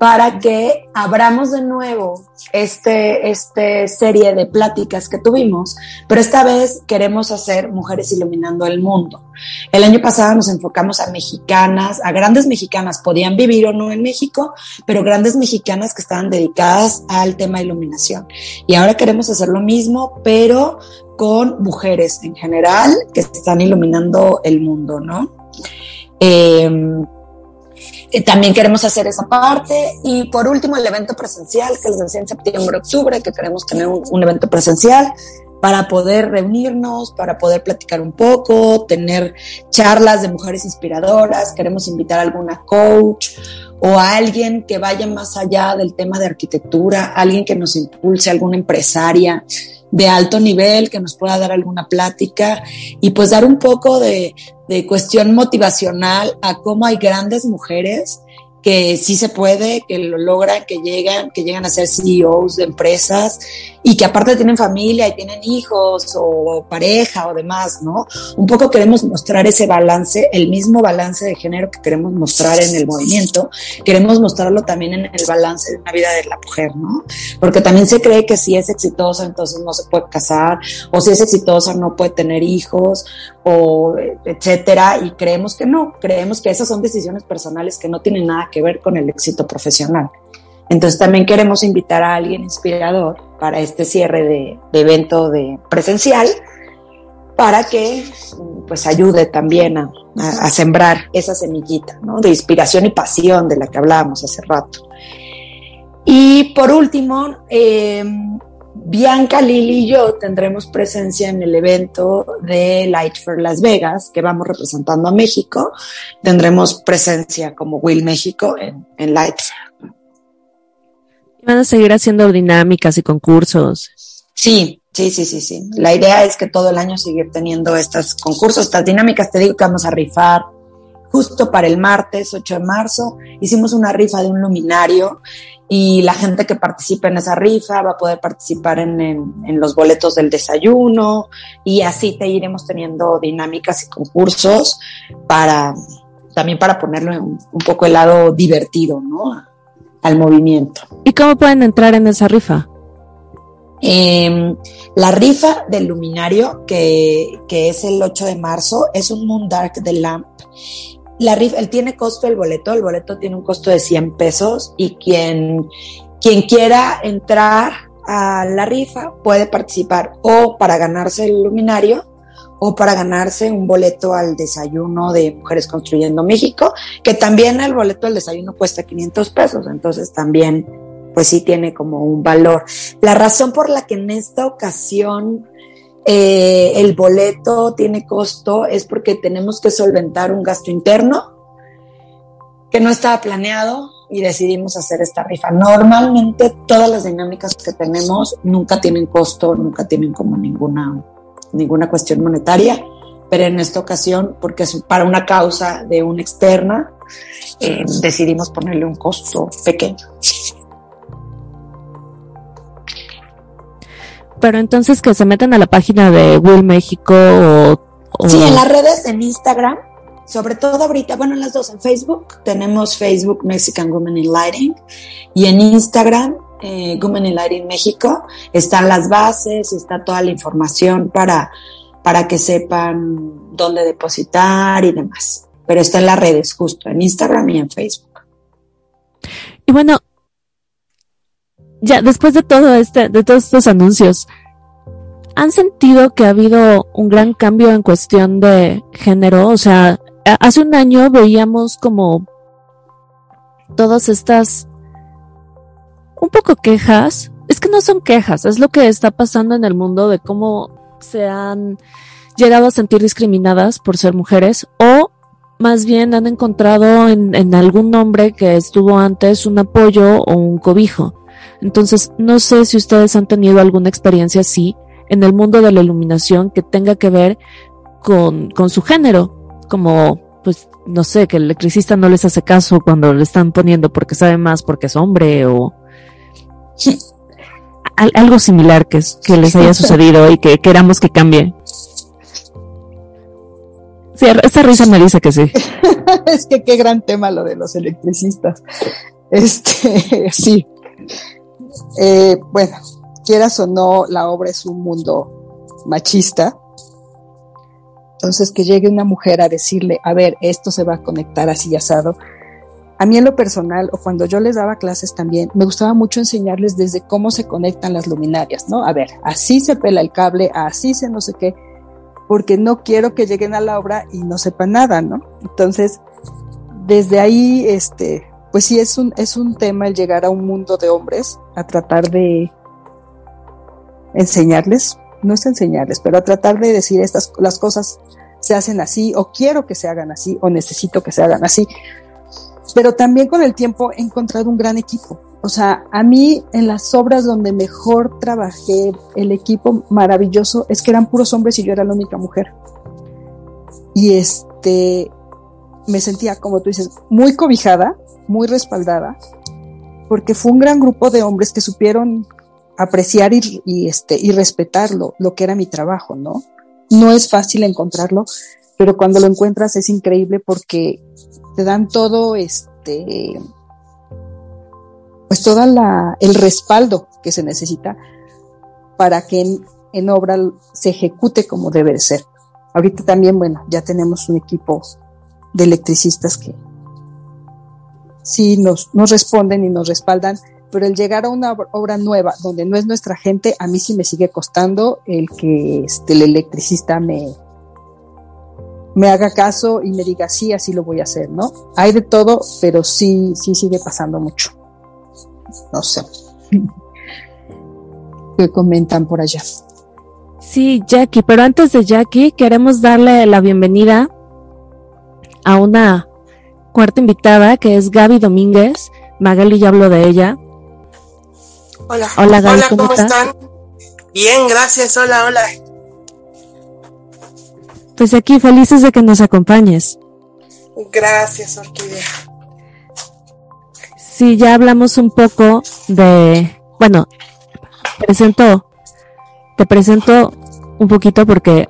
para que abramos de nuevo este, este serie de pláticas que tuvimos, pero esta vez queremos hacer Mujeres Iluminando el Mundo. El año pasado nos enfocamos a mexicanas, a grandes mexicanas, podían vivir o no en México, pero grandes mexicanas que estaban dedicadas al tema de iluminación. Y ahora queremos hacer lo mismo, pero con mujeres en general que están iluminando el mundo, ¿no? Eh, eh, también queremos hacer esa parte. Y por último, el evento presencial, que les decía en septiembre, octubre, que queremos tener un, evento presencial para poder reunirnos, para poder platicar un poco, tener charlas de mujeres inspiradoras, queremos invitar a alguna coach o a alguien que vaya más allá del tema de arquitectura, alguien que nos impulse, alguna empresaria de alto nivel que nos pueda dar alguna plática y pues dar un poco de, de cuestión motivacional a cómo hay grandes mujeres que sí se puede, que lo logran, que llegan, que llegan a ser CEOs de empresas y que aparte tienen familia y tienen hijos o pareja o demás, ¿no? Un poco queremos mostrar ese balance, el mismo balance de género que queremos mostrar en el movimiento, queremos mostrarlo también en el balance de una vida de la mujer, ¿no? Porque también se cree que si es exitosa entonces no se puede casar o si es exitosa no puede tener hijos o etcétera y creemos que no, creemos que esas son decisiones personales que no tienen nada que ver con el éxito profesional. Entonces también queremos invitar a alguien inspirador para este cierre de, evento de presencial para que pues ayude también a, sembrar esa semillita de inspiración y pasión de la que hablábamos hace rato. Y por último, eh, Bianca, Lili y yo tendremos presencia en el evento de Light for Las Vegas, que vamos representando a México. Tendremos presencia como Will México en, en Light ¿Van a seguir haciendo dinámicas y concursos? Sí, sí, sí, sí, sí. La idea es que todo el año seguir teniendo estos concursos, estas dinámicas. Te digo que vamos a rifar justo para el martes 8 de marzo. Hicimos una rifa de un luminario y la gente que participe en esa rifa va a poder participar en, los boletos del desayuno y así te iremos teniendo dinámicas y concursos para también para ponerlo un, poco el lado divertido, ¿no? Al movimiento. ¿Y cómo pueden entrar en esa rifa? Em, la rifa del luminario, que, que, es el 8 de marzo, es un Moon Dark de Lamp la rifa, él tiene costo el boleto, el boleto tiene un costo de 100 pesos y quien, quien quiera entrar a la rifa puede participar o para ganarse el luminario o para ganarse un boleto al desayuno de Mujeres Construyendo México, que también el boleto del desayuno cuesta 500 pesos, entonces también pues sí tiene como un valor. La razón por la que en esta ocasión eh, el boleto tiene costo es porque tenemos que solventar un gasto interno que no estaba planeado y decidimos hacer esta rifa. Normalmente todas las dinámicas que tenemos nunca tienen costo, nunca tienen como ninguna, ninguna cuestión monetaria, pero en esta ocasión, porque es para una causa de una externa, eh, decidimos ponerle un costo pequeño. Pero entonces que se meten a la página de Will México o, Sí, en las redes, en Instagram, sobre todo ahorita, bueno, en las dos, en Facebook, tenemos Facebook Mexican Women in Lighting y en Instagram, eh, Women in Lighting México, están las bases, está toda la información para, para que sepan dónde depositar y demás. Pero está en las redes, justo, en Instagram y en Facebook. Y bueno, ya después de todo este, de todos estos anuncios, ¿han sentido que ha habido un gran cambio en cuestión de género? O sea, hace un año veíamos como todas estas un poco quejas es que no son quejas, es lo que está pasando en el mundo de cómo se han llegado a sentir discriminadas por ser mujeres o más bien han encontrado en, en algún hombre que estuvo antes un apoyo o un cobijo. Entonces, no sé si ustedes han tenido alguna experiencia así en el mundo de la iluminación que tenga que ver con, con su género, como, pues, no sé, que el electricista no les hace caso cuando le están poniendo porque sabe más porque es hombre o algo similar que, que les haya sucedido y que queramos que cambie. Sí, esa risa me dice que sí. es que qué gran tema lo de los electricistas. Este, sí. Eh, bueno, quieras o no, la obra es un mundo machista. Entonces, que llegue una mujer a decirle, a ver, esto se va a conectar así asado. A mí en lo personal, o cuando yo les daba clases también, me gustaba mucho enseñarles desde cómo se conectan las luminarias, ¿no? A ver, así se pela el cable, así se no sé qué porque no quiero que lleguen a la obra y no sepan nada, ¿no? Entonces, desde ahí, este, pues sí es un, es un tema el llegar a un mundo de hombres, a tratar de enseñarles, no es enseñarles, pero a tratar de decir estas, las cosas se hacen así, o quiero que se hagan así, o necesito que se hagan así. Pero también con el tiempo he encontrado un gran equipo. O sea, a mí en las obras donde mejor trabajé, el equipo maravilloso, es que eran puros hombres y yo era la única mujer. Y este, me sentía, como tú dices, muy cobijada, muy respaldada, porque fue un gran grupo de hombres que supieron apreciar y, este, y respetar lo, que era mi trabajo, ¿no? No es fácil encontrarlo, pero cuando lo encuentras es increíble porque te dan todo este pues todo el respaldo que se necesita para que en, obra se ejecute como debe de ser. Ahorita también, bueno, ya tenemos un equipo de electricistas que sí nos, nos responden y nos respaldan, pero el llegar a una obra nueva donde no es nuestra gente, a mí sí me sigue costando el que este, el electricista me, me haga caso y me diga, sí, así lo voy a hacer, ¿no? Hay de todo, pero sí, sí sigue pasando mucho no sé. ¿Qué comentan por allá? Sí, Jackie, pero antes de Jackie, queremos darle la bienvenida a una cuarta invitada que es Gaby Domínguez. Magali ya habló de ella. Hola. Hola, Gaby, ¿cómo, están? Bien, gracias. Hola, hola. Pues aquí felices de que nos acompañes. Gracias, Orquídea. Sí, ya hablamos un poco de, bueno, presento, te presento un poquito porque,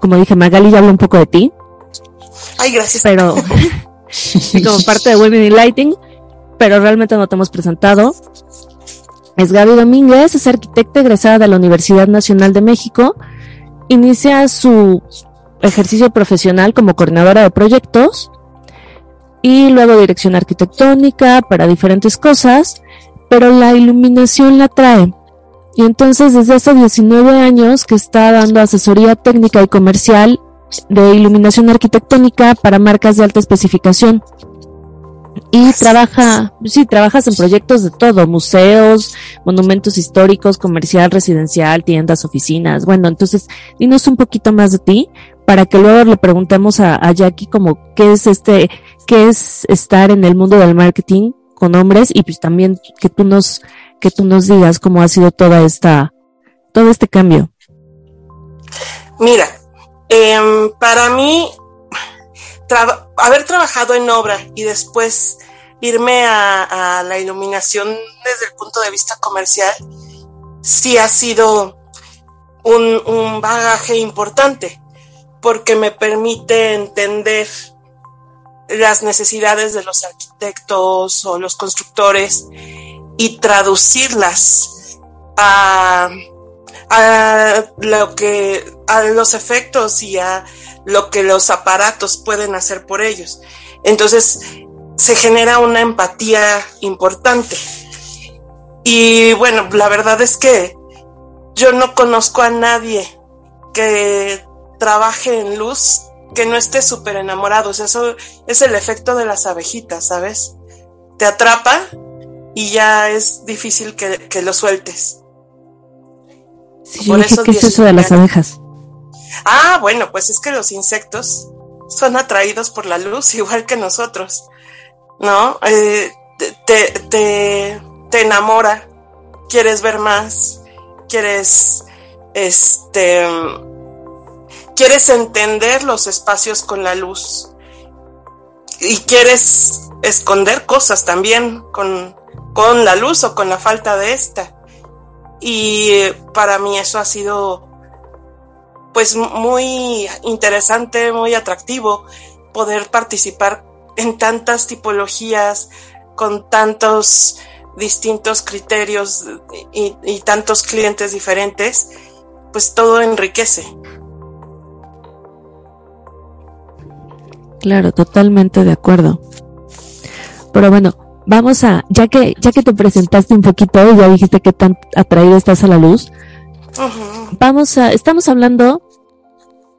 como dije, Magali ya habló un poco de ti. Ay, gracias. Pero, como parte de Women in Lighting, pero realmente no te hemos presentado. Es Gaby Domínguez, es arquitecta egresada de la Universidad Nacional de México. Inicia su ejercicio profesional como coordinadora de proyectos y luego dirección arquitectónica para diferentes cosas, pero la iluminación la trae. Y entonces desde hace 19 años que está dando asesoría técnica y comercial de iluminación arquitectónica para marcas de alta especificación. Y trabaja, sí, trabajas en proyectos de todo, museos, monumentos históricos, comercial, residencial, tiendas, oficinas. Bueno, entonces, dinos un poquito más de ti para que luego le preguntemos a, a Jackie como qué es este qué es estar en el mundo del marketing con hombres y pues también que tú nos, que tú nos digas cómo ha sido toda esta, todo este cambio. Mira, em, para mí, haber trabajado en obra y después irme a, la iluminación desde el punto de vista comercial, sí ha sido un, un bagaje importante, porque me permite entender las necesidades de los arquitectos o los constructores y traducirlas a, lo que a los efectos y a lo que los aparatos pueden hacer por ellos. Entonces se genera una empatía importante. Y bueno, la verdad es que yo no conozco a nadie que trabaje en luz que no esté súper enamorado. eso es el efecto de las abejitas, ¿sabes? Te atrapa y ya es difícil que, lo sueltes. Por eso ¿Qué es eso de las abejas? Ah, bueno, pues es que los insectos son atraídos por la luz igual que nosotros, ¿no? Eh, te, te, te enamora, quieres ver más, quieres, este, quieres entender los espacios con la luz y quieres esconder cosas también con, con la luz o con la falta de esta. Y para mí eso ha sido pues muy interesante, muy atractivo poder participar en tantas tipologías, con tantos distintos criterios y, tantos clientes diferentes, pues todo enriquece. Claro, totalmente de acuerdo. Pero bueno, vamos a, ya que, ya que te presentaste un poquito y ya dijiste que tan atraído estás a la luz, vamos a, estamos hablando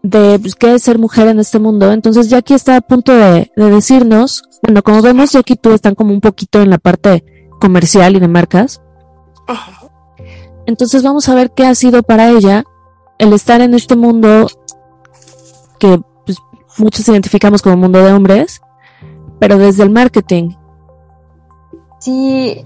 de pues, qué es ser mujer en este mundo. Entonces, Jackie está a punto de, decirnos, bueno, como vemos, Jackie y tú están como un poquito en la parte comercial y de marcas. Entonces, vamos a ver qué ha sido para ella el estar en este mundo que pues, muchos identificamos como mundo de hombres, pero desde el marketing. Sí,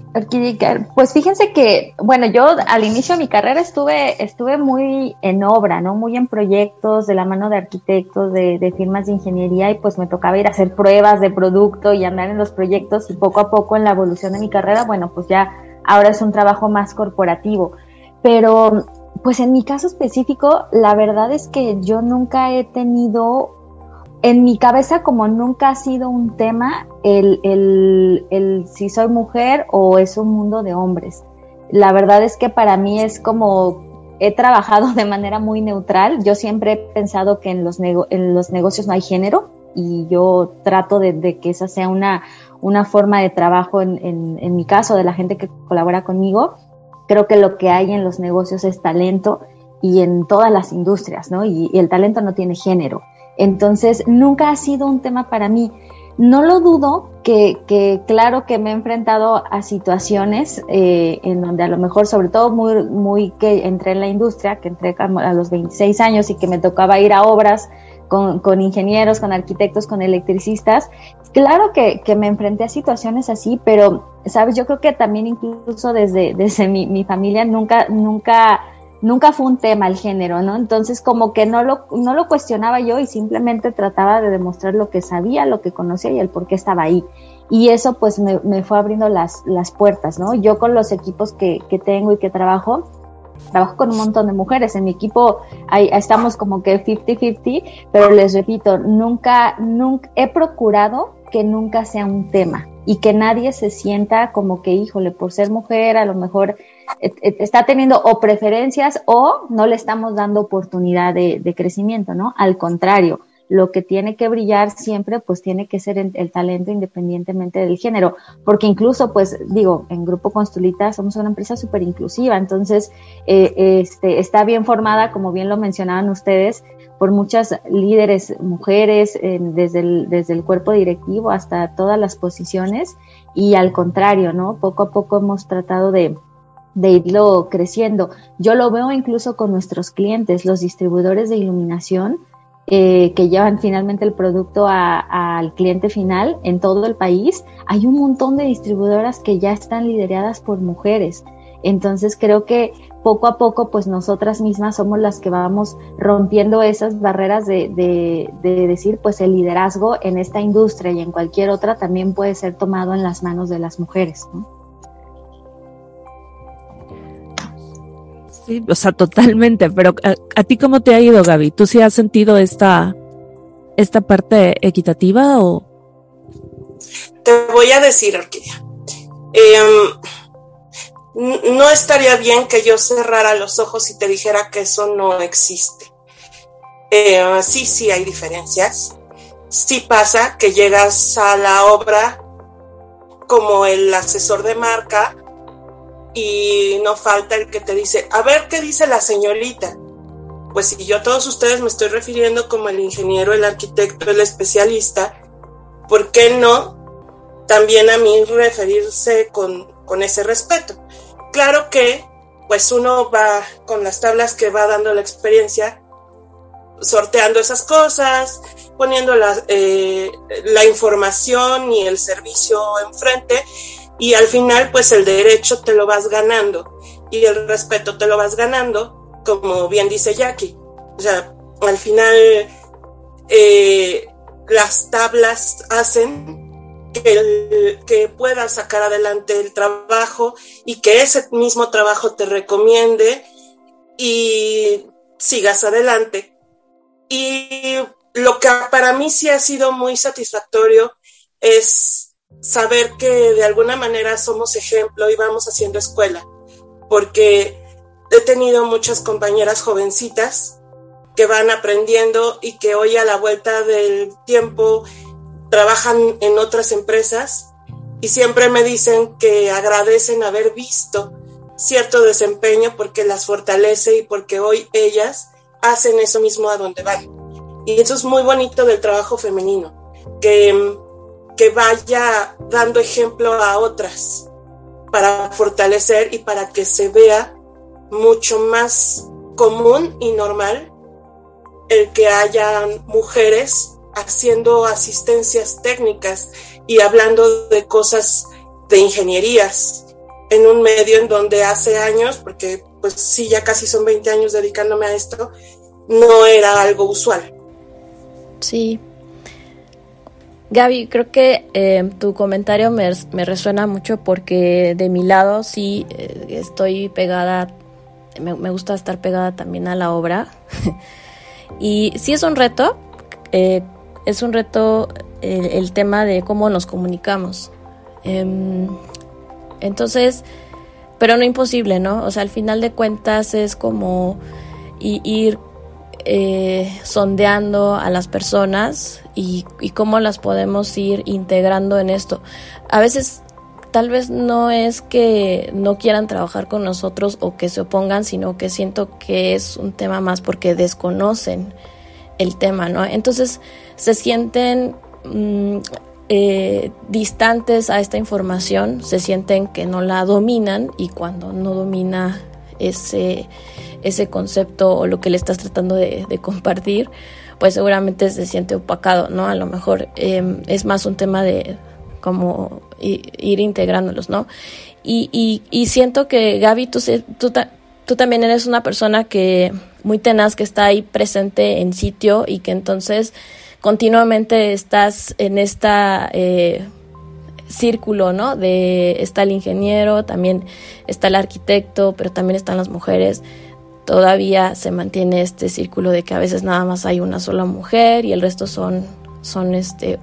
pues fíjense que, bueno, yo al inicio de mi carrera estuve, estuve muy en obra, ¿no? Muy en proyectos de la mano de arquitectos, de, firmas de ingeniería y pues me tocaba ir a hacer pruebas de producto y andar en los proyectos y poco a poco en la evolución de mi carrera, bueno, pues ya ahora es un trabajo más corporativo. Pero, pues en mi caso específico, la verdad es que yo nunca he tenido en mi cabeza como nunca ha sido un tema el, el, el, si soy mujer o es un mundo de hombres. La verdad es que para mí es como he trabajado de manera muy neutral. Yo siempre he pensado que en los, en los negocios no hay género y yo trato de, que esa sea una, una forma de trabajo en, en mi caso, de la gente que colabora conmigo. Creo que lo que hay en los negocios es talento y en todas las industrias, ¿no? y el talento no tiene género. Entonces, nunca ha sido un tema para mí. No lo dudo que, que claro que me he enfrentado a situaciones eh, en donde a lo mejor, sobre todo muy, muy que entré en la industria, que entré a los 26 años y que me tocaba ir a obras con, con ingenieros, con arquitectos, con electricistas. Claro que, que, me enfrenté a situaciones así, pero, sabes, yo creo que también incluso desde, desde mi, mi familia nunca, nunca nunca fue un tema el género, ¿no? Entonces como que no lo, no lo cuestionaba yo y simplemente trataba de demostrar lo que sabía, lo que conocía y el por qué estaba ahí. Y eso pues me, me fue abriendo las, las puertas, ¿no? Yo con los equipos que, que tengo y que trabajo, trabajo con un montón de mujeres. En mi equipo hay, estamos como que 50-50, pero les repito, nunca, nunca he procurado que nunca sea un tema y que nadie se sienta como que, híjole, por ser mujer, a lo mejor está teniendo o preferencias o no le estamos dando oportunidad de, crecimiento, ¿no? Al contrario, lo que tiene que brillar siempre, pues tiene que ser el talento independientemente del género, porque incluso, pues digo, en Grupo Constulita somos una empresa súper inclusiva, entonces eh, este, está bien formada, como bien lo mencionaban ustedes, por muchas líderes mujeres, desde, desde el cuerpo directivo hasta todas las posiciones, y al contrario, ¿no? Poco a poco hemos tratado de, de irlo creciendo. Yo lo veo incluso con nuestros clientes, los distribuidores de iluminación, eh, que llevan finalmente el producto al cliente final en todo el país. Hay un montón de distribuidoras que ya están lideradas por mujeres. Entonces creo que poco a poco, pues nosotras mismas somos las que vamos rompiendo esas barreras de, de, decir, pues el liderazgo en esta industria y en cualquier otra también puede ser tomado en las manos de las mujeres. O sea, totalmente, pero ¿a, ti cómo te ha ido, Gaby? ¿Tú sí has sentido esta, esta parte equitativa o...? Te voy a decir, Orquídea. Em, no estaría bien que yo cerrara los ojos y te dijera que eso no existe. Eh, sí, sí hay diferencias. Sí pasa que llegas a la obra como el asesor de marca y no falta el que te dice, a ver qué dice la señorita. Pues si yo a todos ustedes me estoy refiriendo como el ingeniero, el arquitecto, el especialista, ¿por qué no también a mí referirse con, con ese respeto. Claro que pues uno va con las tablas que va dando la experiencia, sorteando esas cosas, poniendo la, eh, la información y el servicio enfrente y al final pues el derecho te lo vas ganando y el respeto te lo vas ganando, como bien dice Jackie. O sea, al final eh, las tablas hacen que, que puedas sacar adelante el trabajo y que ese mismo trabajo te recomiende y sigas adelante. Y lo que para mí sí ha sido muy satisfactorio es saber que de alguna manera somos ejemplo y vamos haciendo escuela, porque he tenido muchas compañeras jovencitas que van aprendiendo y que hoy a la vuelta del tiempo trabajan en otras empresas y siempre me dicen que agradecen haber visto cierto desempeño porque las fortalece y porque hoy ellas hacen eso mismo a donde van. Y eso es muy bonito del trabajo femenino, que, que vaya dando ejemplo a otras para fortalecer y para que se vea mucho más común y normal el que hayan mujeres haciendo asistencias técnicas y hablando de cosas de ingenierías en un medio en donde hace años, porque pues sí, ya casi son 20 años dedicándome a esto, no era algo usual. Sí. Gaby, creo que eh, tu comentario me, resuena mucho porque de mi lado sí eh, estoy pegada, me, me, gusta estar pegada también a la obra. y sí es un reto, eh, es un reto el, tema de cómo nos comunicamos. Em, entonces, pero no imposible, ¿no? O sea, al final de cuentas es como ir eh, sondeando a las personas y, cómo las podemos ir integrando en esto. A veces tal vez no es que no quieran trabajar con nosotros o que se opongan, sino que siento que es un tema más porque desconocen el tema, ¿no? Entonces se sienten mm, eh, distantes a esta información, se sienten que no la dominan y cuando no domina ese, ese concepto o lo que le estás tratando de, compartir, pues seguramente se siente opacado, ¿no? A lo mejor em, es más un tema de como ir, integrándolos, ¿no? Y, y, siento que Gaby, tú, tú, tú también eres una persona que muy tenaz, que está ahí presente en sitio y que entonces continuamente estás en esta eh, círculo, ¿no? De está el ingeniero, también está el arquitecto, pero también están las mujeres. Todavía se mantiene este círculo de que a veces nada más hay una sola mujer y el resto son, son este,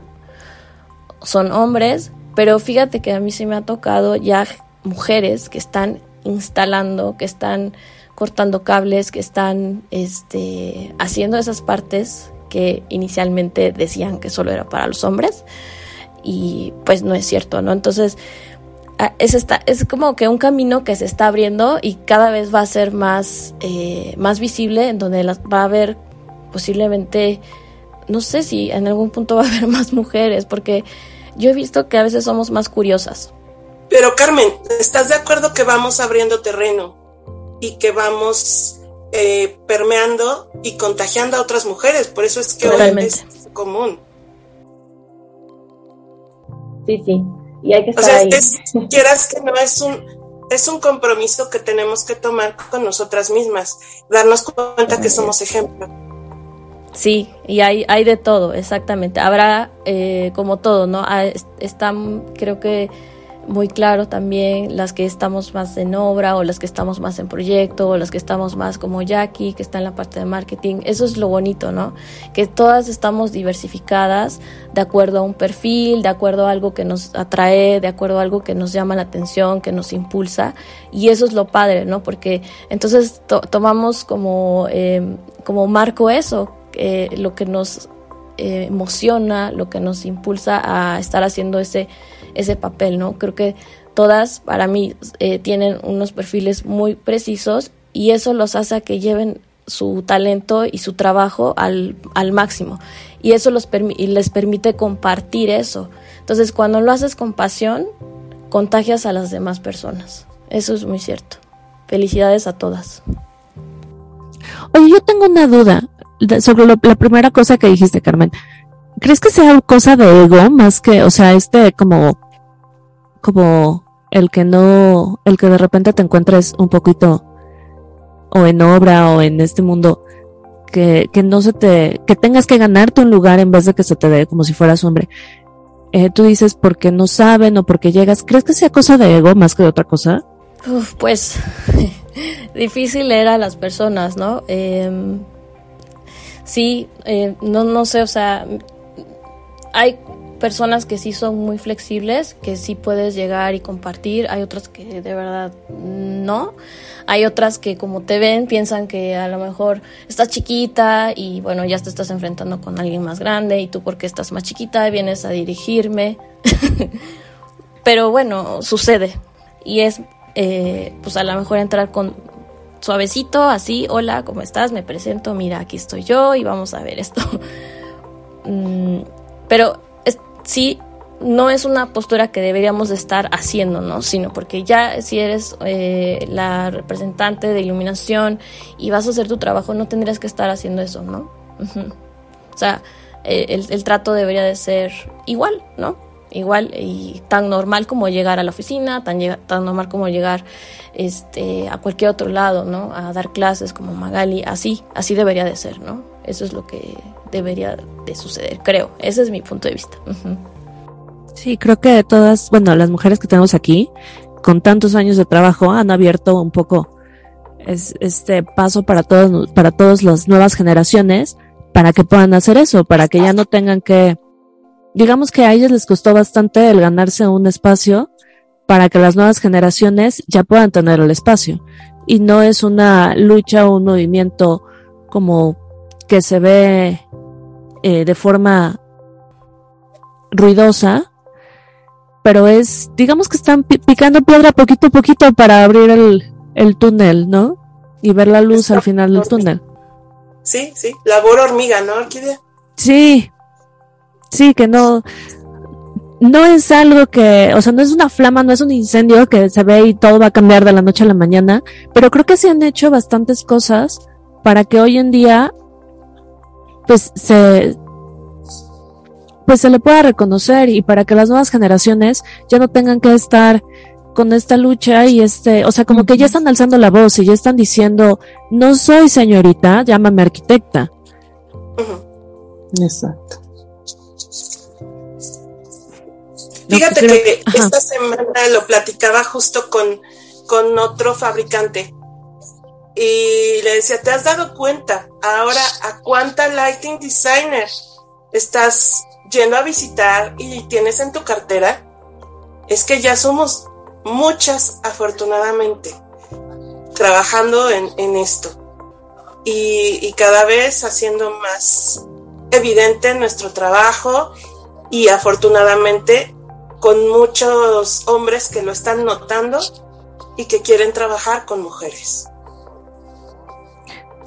son hombres. Pero fíjate que a mí sí me ha tocado ya mujeres que están instalando, que están cortando cables, que están este, haciendo esas partes que inicialmente decían que solo era para los hombres y pues no es cierto, ¿no? Entonces es, esta, es como que un camino que se está abriendo y cada vez va a ser más, eh, más visible, en donde va a haber posiblemente, no sé si en algún punto va a haber más mujeres, porque yo he visto que a veces somos más curiosas. Pero Carmen, ¿estás de acuerdo que vamos abriendo terreno y que vamos eh, permeando y contagiando a otras mujeres? Por eso es que hoy es común. Sí, sí. Y hay que estar o sea, ahí. quieras que no es un es un compromiso que tenemos que tomar con nosotras mismas, darnos cuenta que somos ejemplo. Sí, y hay, hay de todo, exactamente. Habrá eh, como todo, ¿no? Ah, están, creo que muy claro también las que estamos más en obra o las que estamos más en proyecto o las que estamos más como Jackie, que está en la parte de marketing. Eso es lo bonito, ¿no? Que todas estamos diversificadas de acuerdo a un perfil, de acuerdo a algo que nos atrae, de acuerdo a algo que nos llama la atención, que nos impulsa. Y eso es lo padre, ¿no? Porque entonces tomamos como, em, como marco eso, lo que nos eh, emociona, lo que nos impulsa a estar haciendo ese ese papel, ¿no? Creo que todas para mí eh, tienen unos perfiles muy precisos y eso los hace a que lleven su talento y su trabajo al, al máximo y eso los les permite compartir eso. Entonces, cuando lo haces con pasión, contagias a las demás personas. Eso es muy cierto. Felicidades a todas. Oye, yo tengo una duda sobre la primera cosa que dijiste, Carmen. ¿Crees que sea cosa de ego más que, o sea, este como, como el que no, el que de repente te encuentres un poquito o en obra o en este mundo que, que no se te, que tengas que ganarte un lugar en vez de que se te dé como si fueras hombre. Eh, tú dices porque no saben o porque llegas. ¿Crees que sea cosa de ego más que de otra cosa? pues difícil leer a las personas, ¿no? Em, sí, eh, no, no sé, o sea, hay personas que sí son muy flexibles, que sí puedes llegar y compartir, hay otras que de verdad no, hay otras que como te ven piensan que a lo mejor estás chiquita y bueno, ya te estás enfrentando con alguien más grande y tú porque estás más chiquita vienes a dirigirme, pero bueno, sucede y es eh, pues a lo mejor entrar con suavecito, así, hola, ¿cómo estás? Me presento, mira, aquí estoy yo y vamos a ver esto. Pero sí no es una postura que deberíamos estar haciendo, ¿no? Sino porque ya si eres eh, la representante de iluminación y vas a hacer tu trabajo, no tendrías que estar haciendo eso, ¿no? O sea, eh, el, trato debería de ser igual, ¿no? Igual y tan normal como llegar a la oficina, tan, tan normal como llegar este, a cualquier otro lado, ¿no? A dar clases como Magali, así, así debería de ser, ¿no? Eso es lo que debería de suceder, creo. Ese es mi punto de vista. Sí, creo que todas, bueno, las mujeres que tenemos aquí, con tantos años de trabajo, han abierto un poco este paso para todos, para todas las nuevas generaciones, para que puedan hacer eso, para que ya no tengan que, digamos que a ellas les costó bastante el ganarse un espacio para que las nuevas generaciones ya puedan tener el espacio. Y no es una lucha o un movimiento como que se ve eh, de forma ruidosa, pero es, digamos que están picando piedra poquito a poquito para abrir el, túnel, ¿no? Y ver la luz al final del túnel. Sí, sí, labor hormiga, ¿no, Orquídea? Sí, sí, que no, no es algo que, o sea, no es una flama, no es un incendio que se ve y todo va a cambiar de la noche a la mañana, pero creo que se han hecho bastantes cosas para que hoy en día pues se pues se le pueda reconocer y para que las nuevas generaciones ya no tengan que estar con esta lucha y este, o sea, como que ya están alzando la voz y ya están diciendo, no soy señorita, llámame arquitecta. Exacto. Fíjate que esta semana lo platicaba justo con, con otro fabricante y le decía, ¿te has dado cuenta ahora a cuánta lighting designer estás yendo a visitar y tienes en tu cartera? Es que ya somos muchas, afortunadamente, trabajando en, esto y, cada vez haciendo más evidente nuestro trabajo y afortunadamente con muchos hombres que lo están notando y que quieren trabajar con mujeres.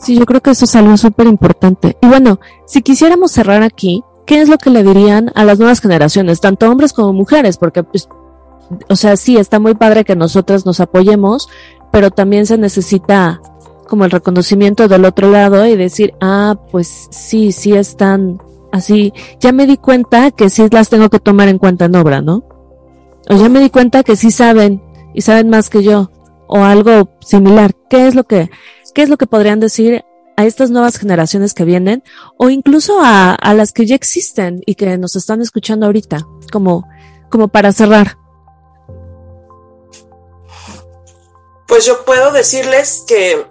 Sí, yo creo que eso es algo súper importante. Y bueno, si quisiéramos cerrar aquí, ¿qué es lo que le dirían a las nuevas generaciones, tanto hombres como mujeres? Porque, pues, o sea, sí, está muy padre que nosotras nos apoyemos, pero también se necesita como el reconocimiento del otro lado y decir, ah, pues sí, sí están así. Ya me di cuenta que sí las tengo que tomar en cuenta en obra, ¿no? O ya me di cuenta que sí saben y saben más que yo o algo similar. ¿Qué es lo que ¿Qué es lo que podrían decir a estas nuevas generaciones que vienen o incluso a, las que ya existen y que nos están escuchando ahorita, como, como para cerrar? Pues yo puedo decirles que,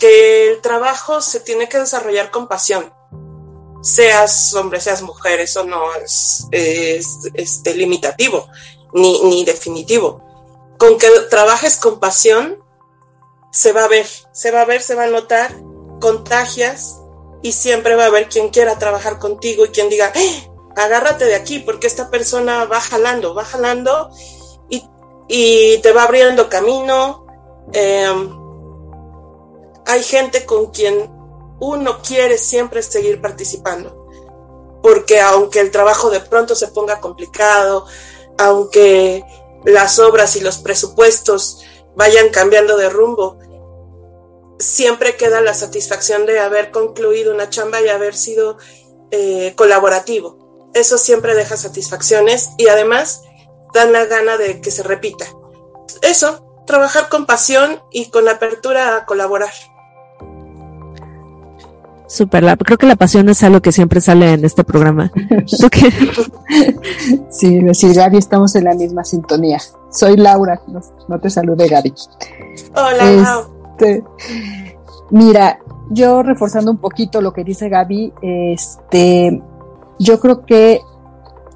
que el trabajo se tiene que desarrollar con pasión. Seas hombre, seas mujer, eso no es, este, limitativo ni, ni definitivo. Con que trabajes con pasión, se va a ver, se va a ver, se va a notar, contagias y siempre va a haber quien quiera trabajar contigo y quien diga, ¡Eh! agárrate de aquí porque esta persona va jalando, va jalando y, te va abriendo camino. Em, hay gente con quien uno quiere siempre seguir participando. porque aunque el trabajo de pronto se ponga complicado, aunque las obras y los presupuestos vayan cambiando de rumbo, siempre queda la satisfacción de haber concluido una chamba y haber sido eh, colaborativo. Eso siempre deja satisfacciones y además dan la gana de que se repita. Eso, trabajar con pasión y con apertura a colaborar. Súper, creo que la pasión es algo que siempre sale en este programa. sí, decir Gaby, estamos en la misma sintonía. Soy Laura, no, te salude Gaby. Hola, este, Mira, yo reforzando un poquito lo que dice Gaby, este, yo creo que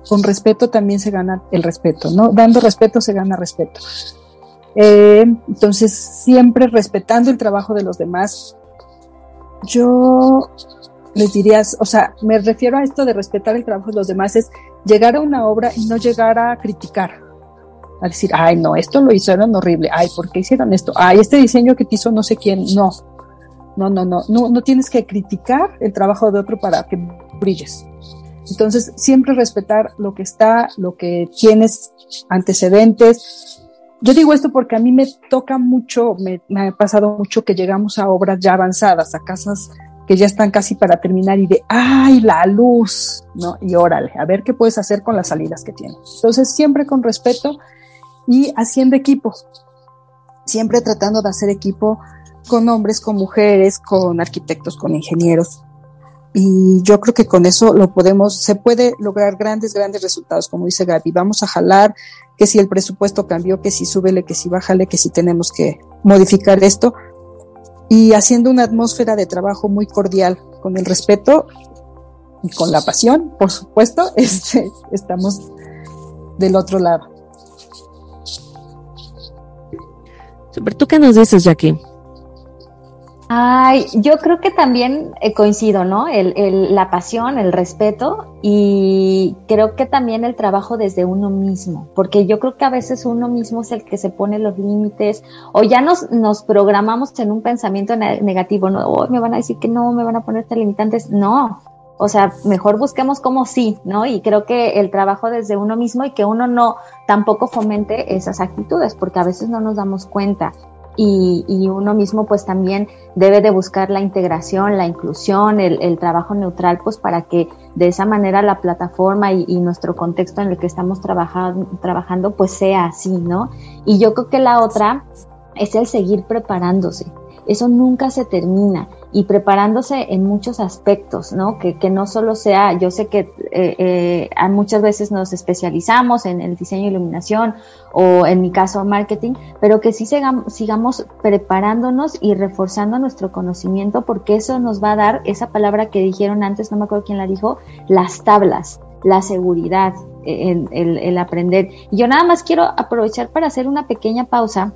con respeto también se gana el respeto, ¿no? Dando respeto se gana respeto. Eh, entonces, siempre respetando el trabajo de los demás, yo les diría, o sea, me refiero a esto de respetar el trabajo de los demás, es llegar a una obra y no llegar a criticar, a decir, ay, no, esto lo hicieron horrible, ay, ¿por qué hicieron esto? Ay, este diseño que te hizo no sé quién, no, no, no, no, no, no tienes que criticar el trabajo de otro para que brilles. Entonces, siempre respetar lo que está, lo que tienes, antecedentes. Yo digo esto porque a mí me toca mucho, me, me ha pasado mucho que llegamos a obras ya avanzadas, a casas que ya están casi para terminar y de, ay, la luz, ¿no? Y órale, a ver qué puedes hacer con las salidas que tienes. Entonces, siempre con respeto y haciendo equipo, siempre tratando de hacer equipo con hombres, con mujeres, con arquitectos, con ingenieros, y yo creo que con eso lo podemos, se puede lograr grandes, grandes resultados, como dice Gaby. Vamos a jalar que si el presupuesto cambió, que si súbele, que si bájale, que si tenemos que modificar esto. Y haciendo una atmósfera de trabajo muy cordial, con el respeto y con la pasión, por supuesto, este, estamos del otro lado. Super, ¿tú qué nos dices, Jackie? Ay, yo creo que también eh, coincido, ¿no? El, la pasión, el respeto y creo que también el trabajo desde uno mismo, porque yo creo que a veces uno mismo es el que se pone los límites o ya nos, nos programamos en un pensamiento negativo, ¿no? Oh, me van a decir que no, me van a poner limitantes. No, o sea, mejor busquemos como sí, ¿no? Y creo que el trabajo desde uno mismo y que uno no tampoco fomente esas actitudes, porque a veces no nos damos cuenta y, uno mismo pues también debe de buscar la integración, la inclusión, el, trabajo neutral pues para que de esa manera la plataforma y, nuestro contexto en el que estamos trabajando, trabajando pues sea así, ¿no? Y yo creo que la otra es el seguir preparándose. Eso nunca se termina y preparándose en muchos aspectos, ¿no? Que, que no solo sea, yo sé que eh, eh, muchas veces nos especializamos en el diseño e iluminación o en mi caso marketing, pero que sí sigamos, sigamos preparándonos y reforzando nuestro conocimiento porque eso nos va a dar esa palabra que dijeron antes, no me acuerdo quién la dijo, las tablas, la seguridad, el, el, el aprender. Y yo nada más quiero aprovechar para hacer una pequeña pausa.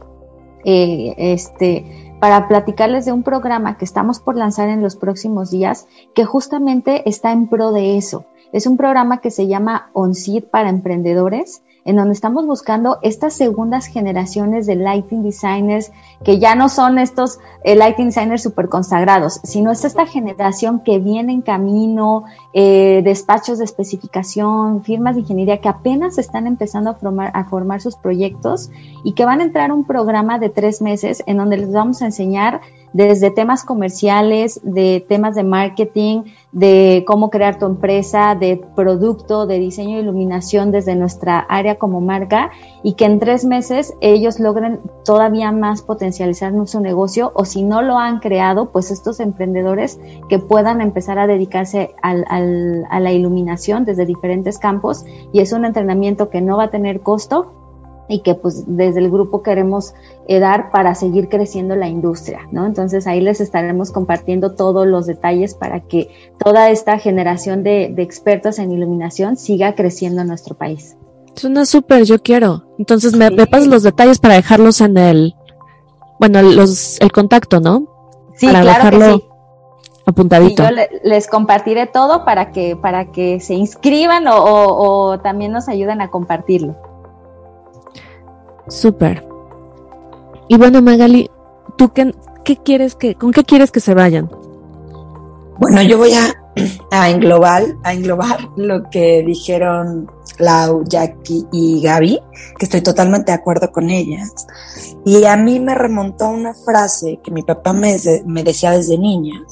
Eh, este, para platicarles de un programa que estamos por lanzar en los próximos días que justamente está en pro de eso. Es un programa que se llama OnSeed para emprendedores en donde estamos buscando estas segundas generaciones de lighting designers que ya no son estos eh, lighting designers super consagrados, sino es esta generación que viene en camino, eh, despachos de especificación, firmas de ingeniería que apenas están empezando a formar, a formar sus proyectos y que van a entrar un programa de tres meses en donde les vamos a enseñar desde temas comerciales, de temas de marketing, de cómo crear tu empresa, de producto, de diseño e iluminación desde nuestra área como marca y que en tres meses ellos logren todavía más potencializar su negocio o si no lo han creado, pues estos emprendedores que puedan empezar a dedicarse al, al, a la iluminación desde diferentes campos y es un entrenamiento que no va a tener costo y que pues desde el grupo queremos eh, dar para seguir creciendo la industria, ¿no? Entonces ahí les estaremos compartiendo todos los detalles para que toda esta generación de, expertos en iluminación siga creciendo en nuestro país. Suena súper, yo quiero. Entonces me, pasas los detalles para dejarlos en el, bueno, los, el contacto, ¿no? Sí, para claro que sí. apuntadito. yo les compartiré todo para que, para que se inscriban o, o también nos ayuden a compartirlo. Súper. Y bueno, Magali, ¿tú qué, quieres que, con qué quieres que se vayan? Bueno, yo voy a a englobar, a englobar lo que dijeron Lau, Jackie y Gaby, que estoy totalmente de acuerdo con ellas. Y a mí me remontó una frase que mi papá me, me decía desde niña,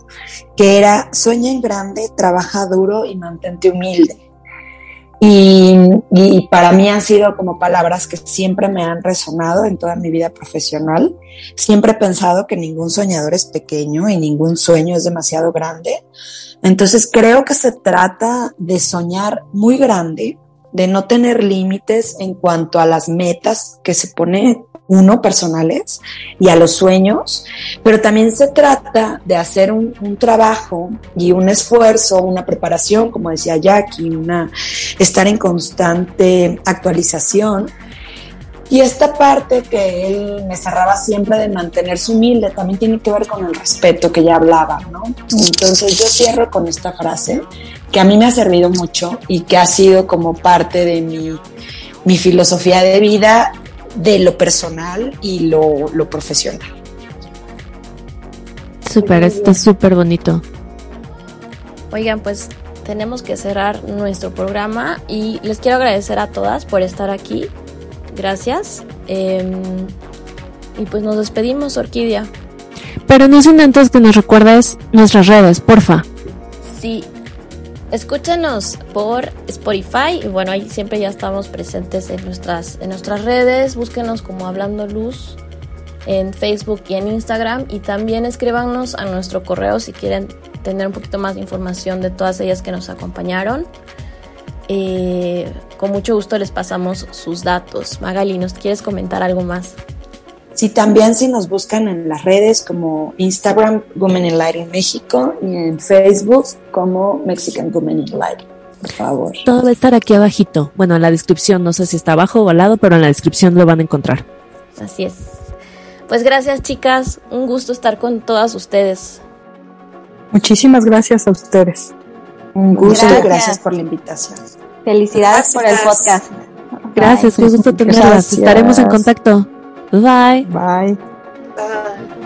que era, sueña en grande, trabaja duro y mantente humilde. Y, para mí han sido como palabras que siempre me han resonado en toda mi vida profesional. Siempre he pensado que ningún soñador es pequeño y ningún sueño es demasiado grande. Entonces creo que se trata de soñar muy grande, de no tener límites en cuanto a las metas que se pone uno personales y a los sueños, pero también se trata de hacer un, trabajo y un esfuerzo, una preparación, como decía Jackie, una, estar en constante actualización. Y esta parte que él me cerraba siempre de mantenerse humilde también tiene que ver con el respeto que ya hablaba, ¿no? Entonces yo cierro con esta frase que a mí me ha servido mucho y que ha sido como parte de mi, mi filosofía de vida, de lo personal y lo, lo profesional. Súper, está súper bonito. Oigan, pues tenemos que cerrar nuestro programa y les quiero agradecer a todas por estar aquí. Gracias. Em, y pues nos despedimos, Orquídea. Pero no sin antes que nos recuerdes nuestras redes, porfa. Sí, Escúchanos por Spotify y bueno, ahí siempre ya estamos presentes en nuestras, en nuestras redes. Búsquenos como Hablando Luz en Facebook y en Instagram y también escríbanos a nuestro correo si quieren tener un poquito más de información de todas ellas que nos acompañaron. Eh, con mucho gusto les pasamos sus datos. Magali, ¿nos quieres comentar algo más? Sí, también si nos buscan en las redes como Instagram Women in Lighting México y en Facebook como Mexican Women in Lighting. Por favor. Todo va a estar aquí abajito. Bueno, en la descripción, no sé si está abajo o al lado, pero en la descripción lo van a encontrar. Así es. Pues gracias chicas, un gusto estar con todas ustedes. Muchísimas gracias a ustedes. Un gusto, gracias, por la invitación. Felicidades por el podcast. Gracias, un gusto tenerlas. Estaremos en contacto. Bye-bye. Bye. Bye.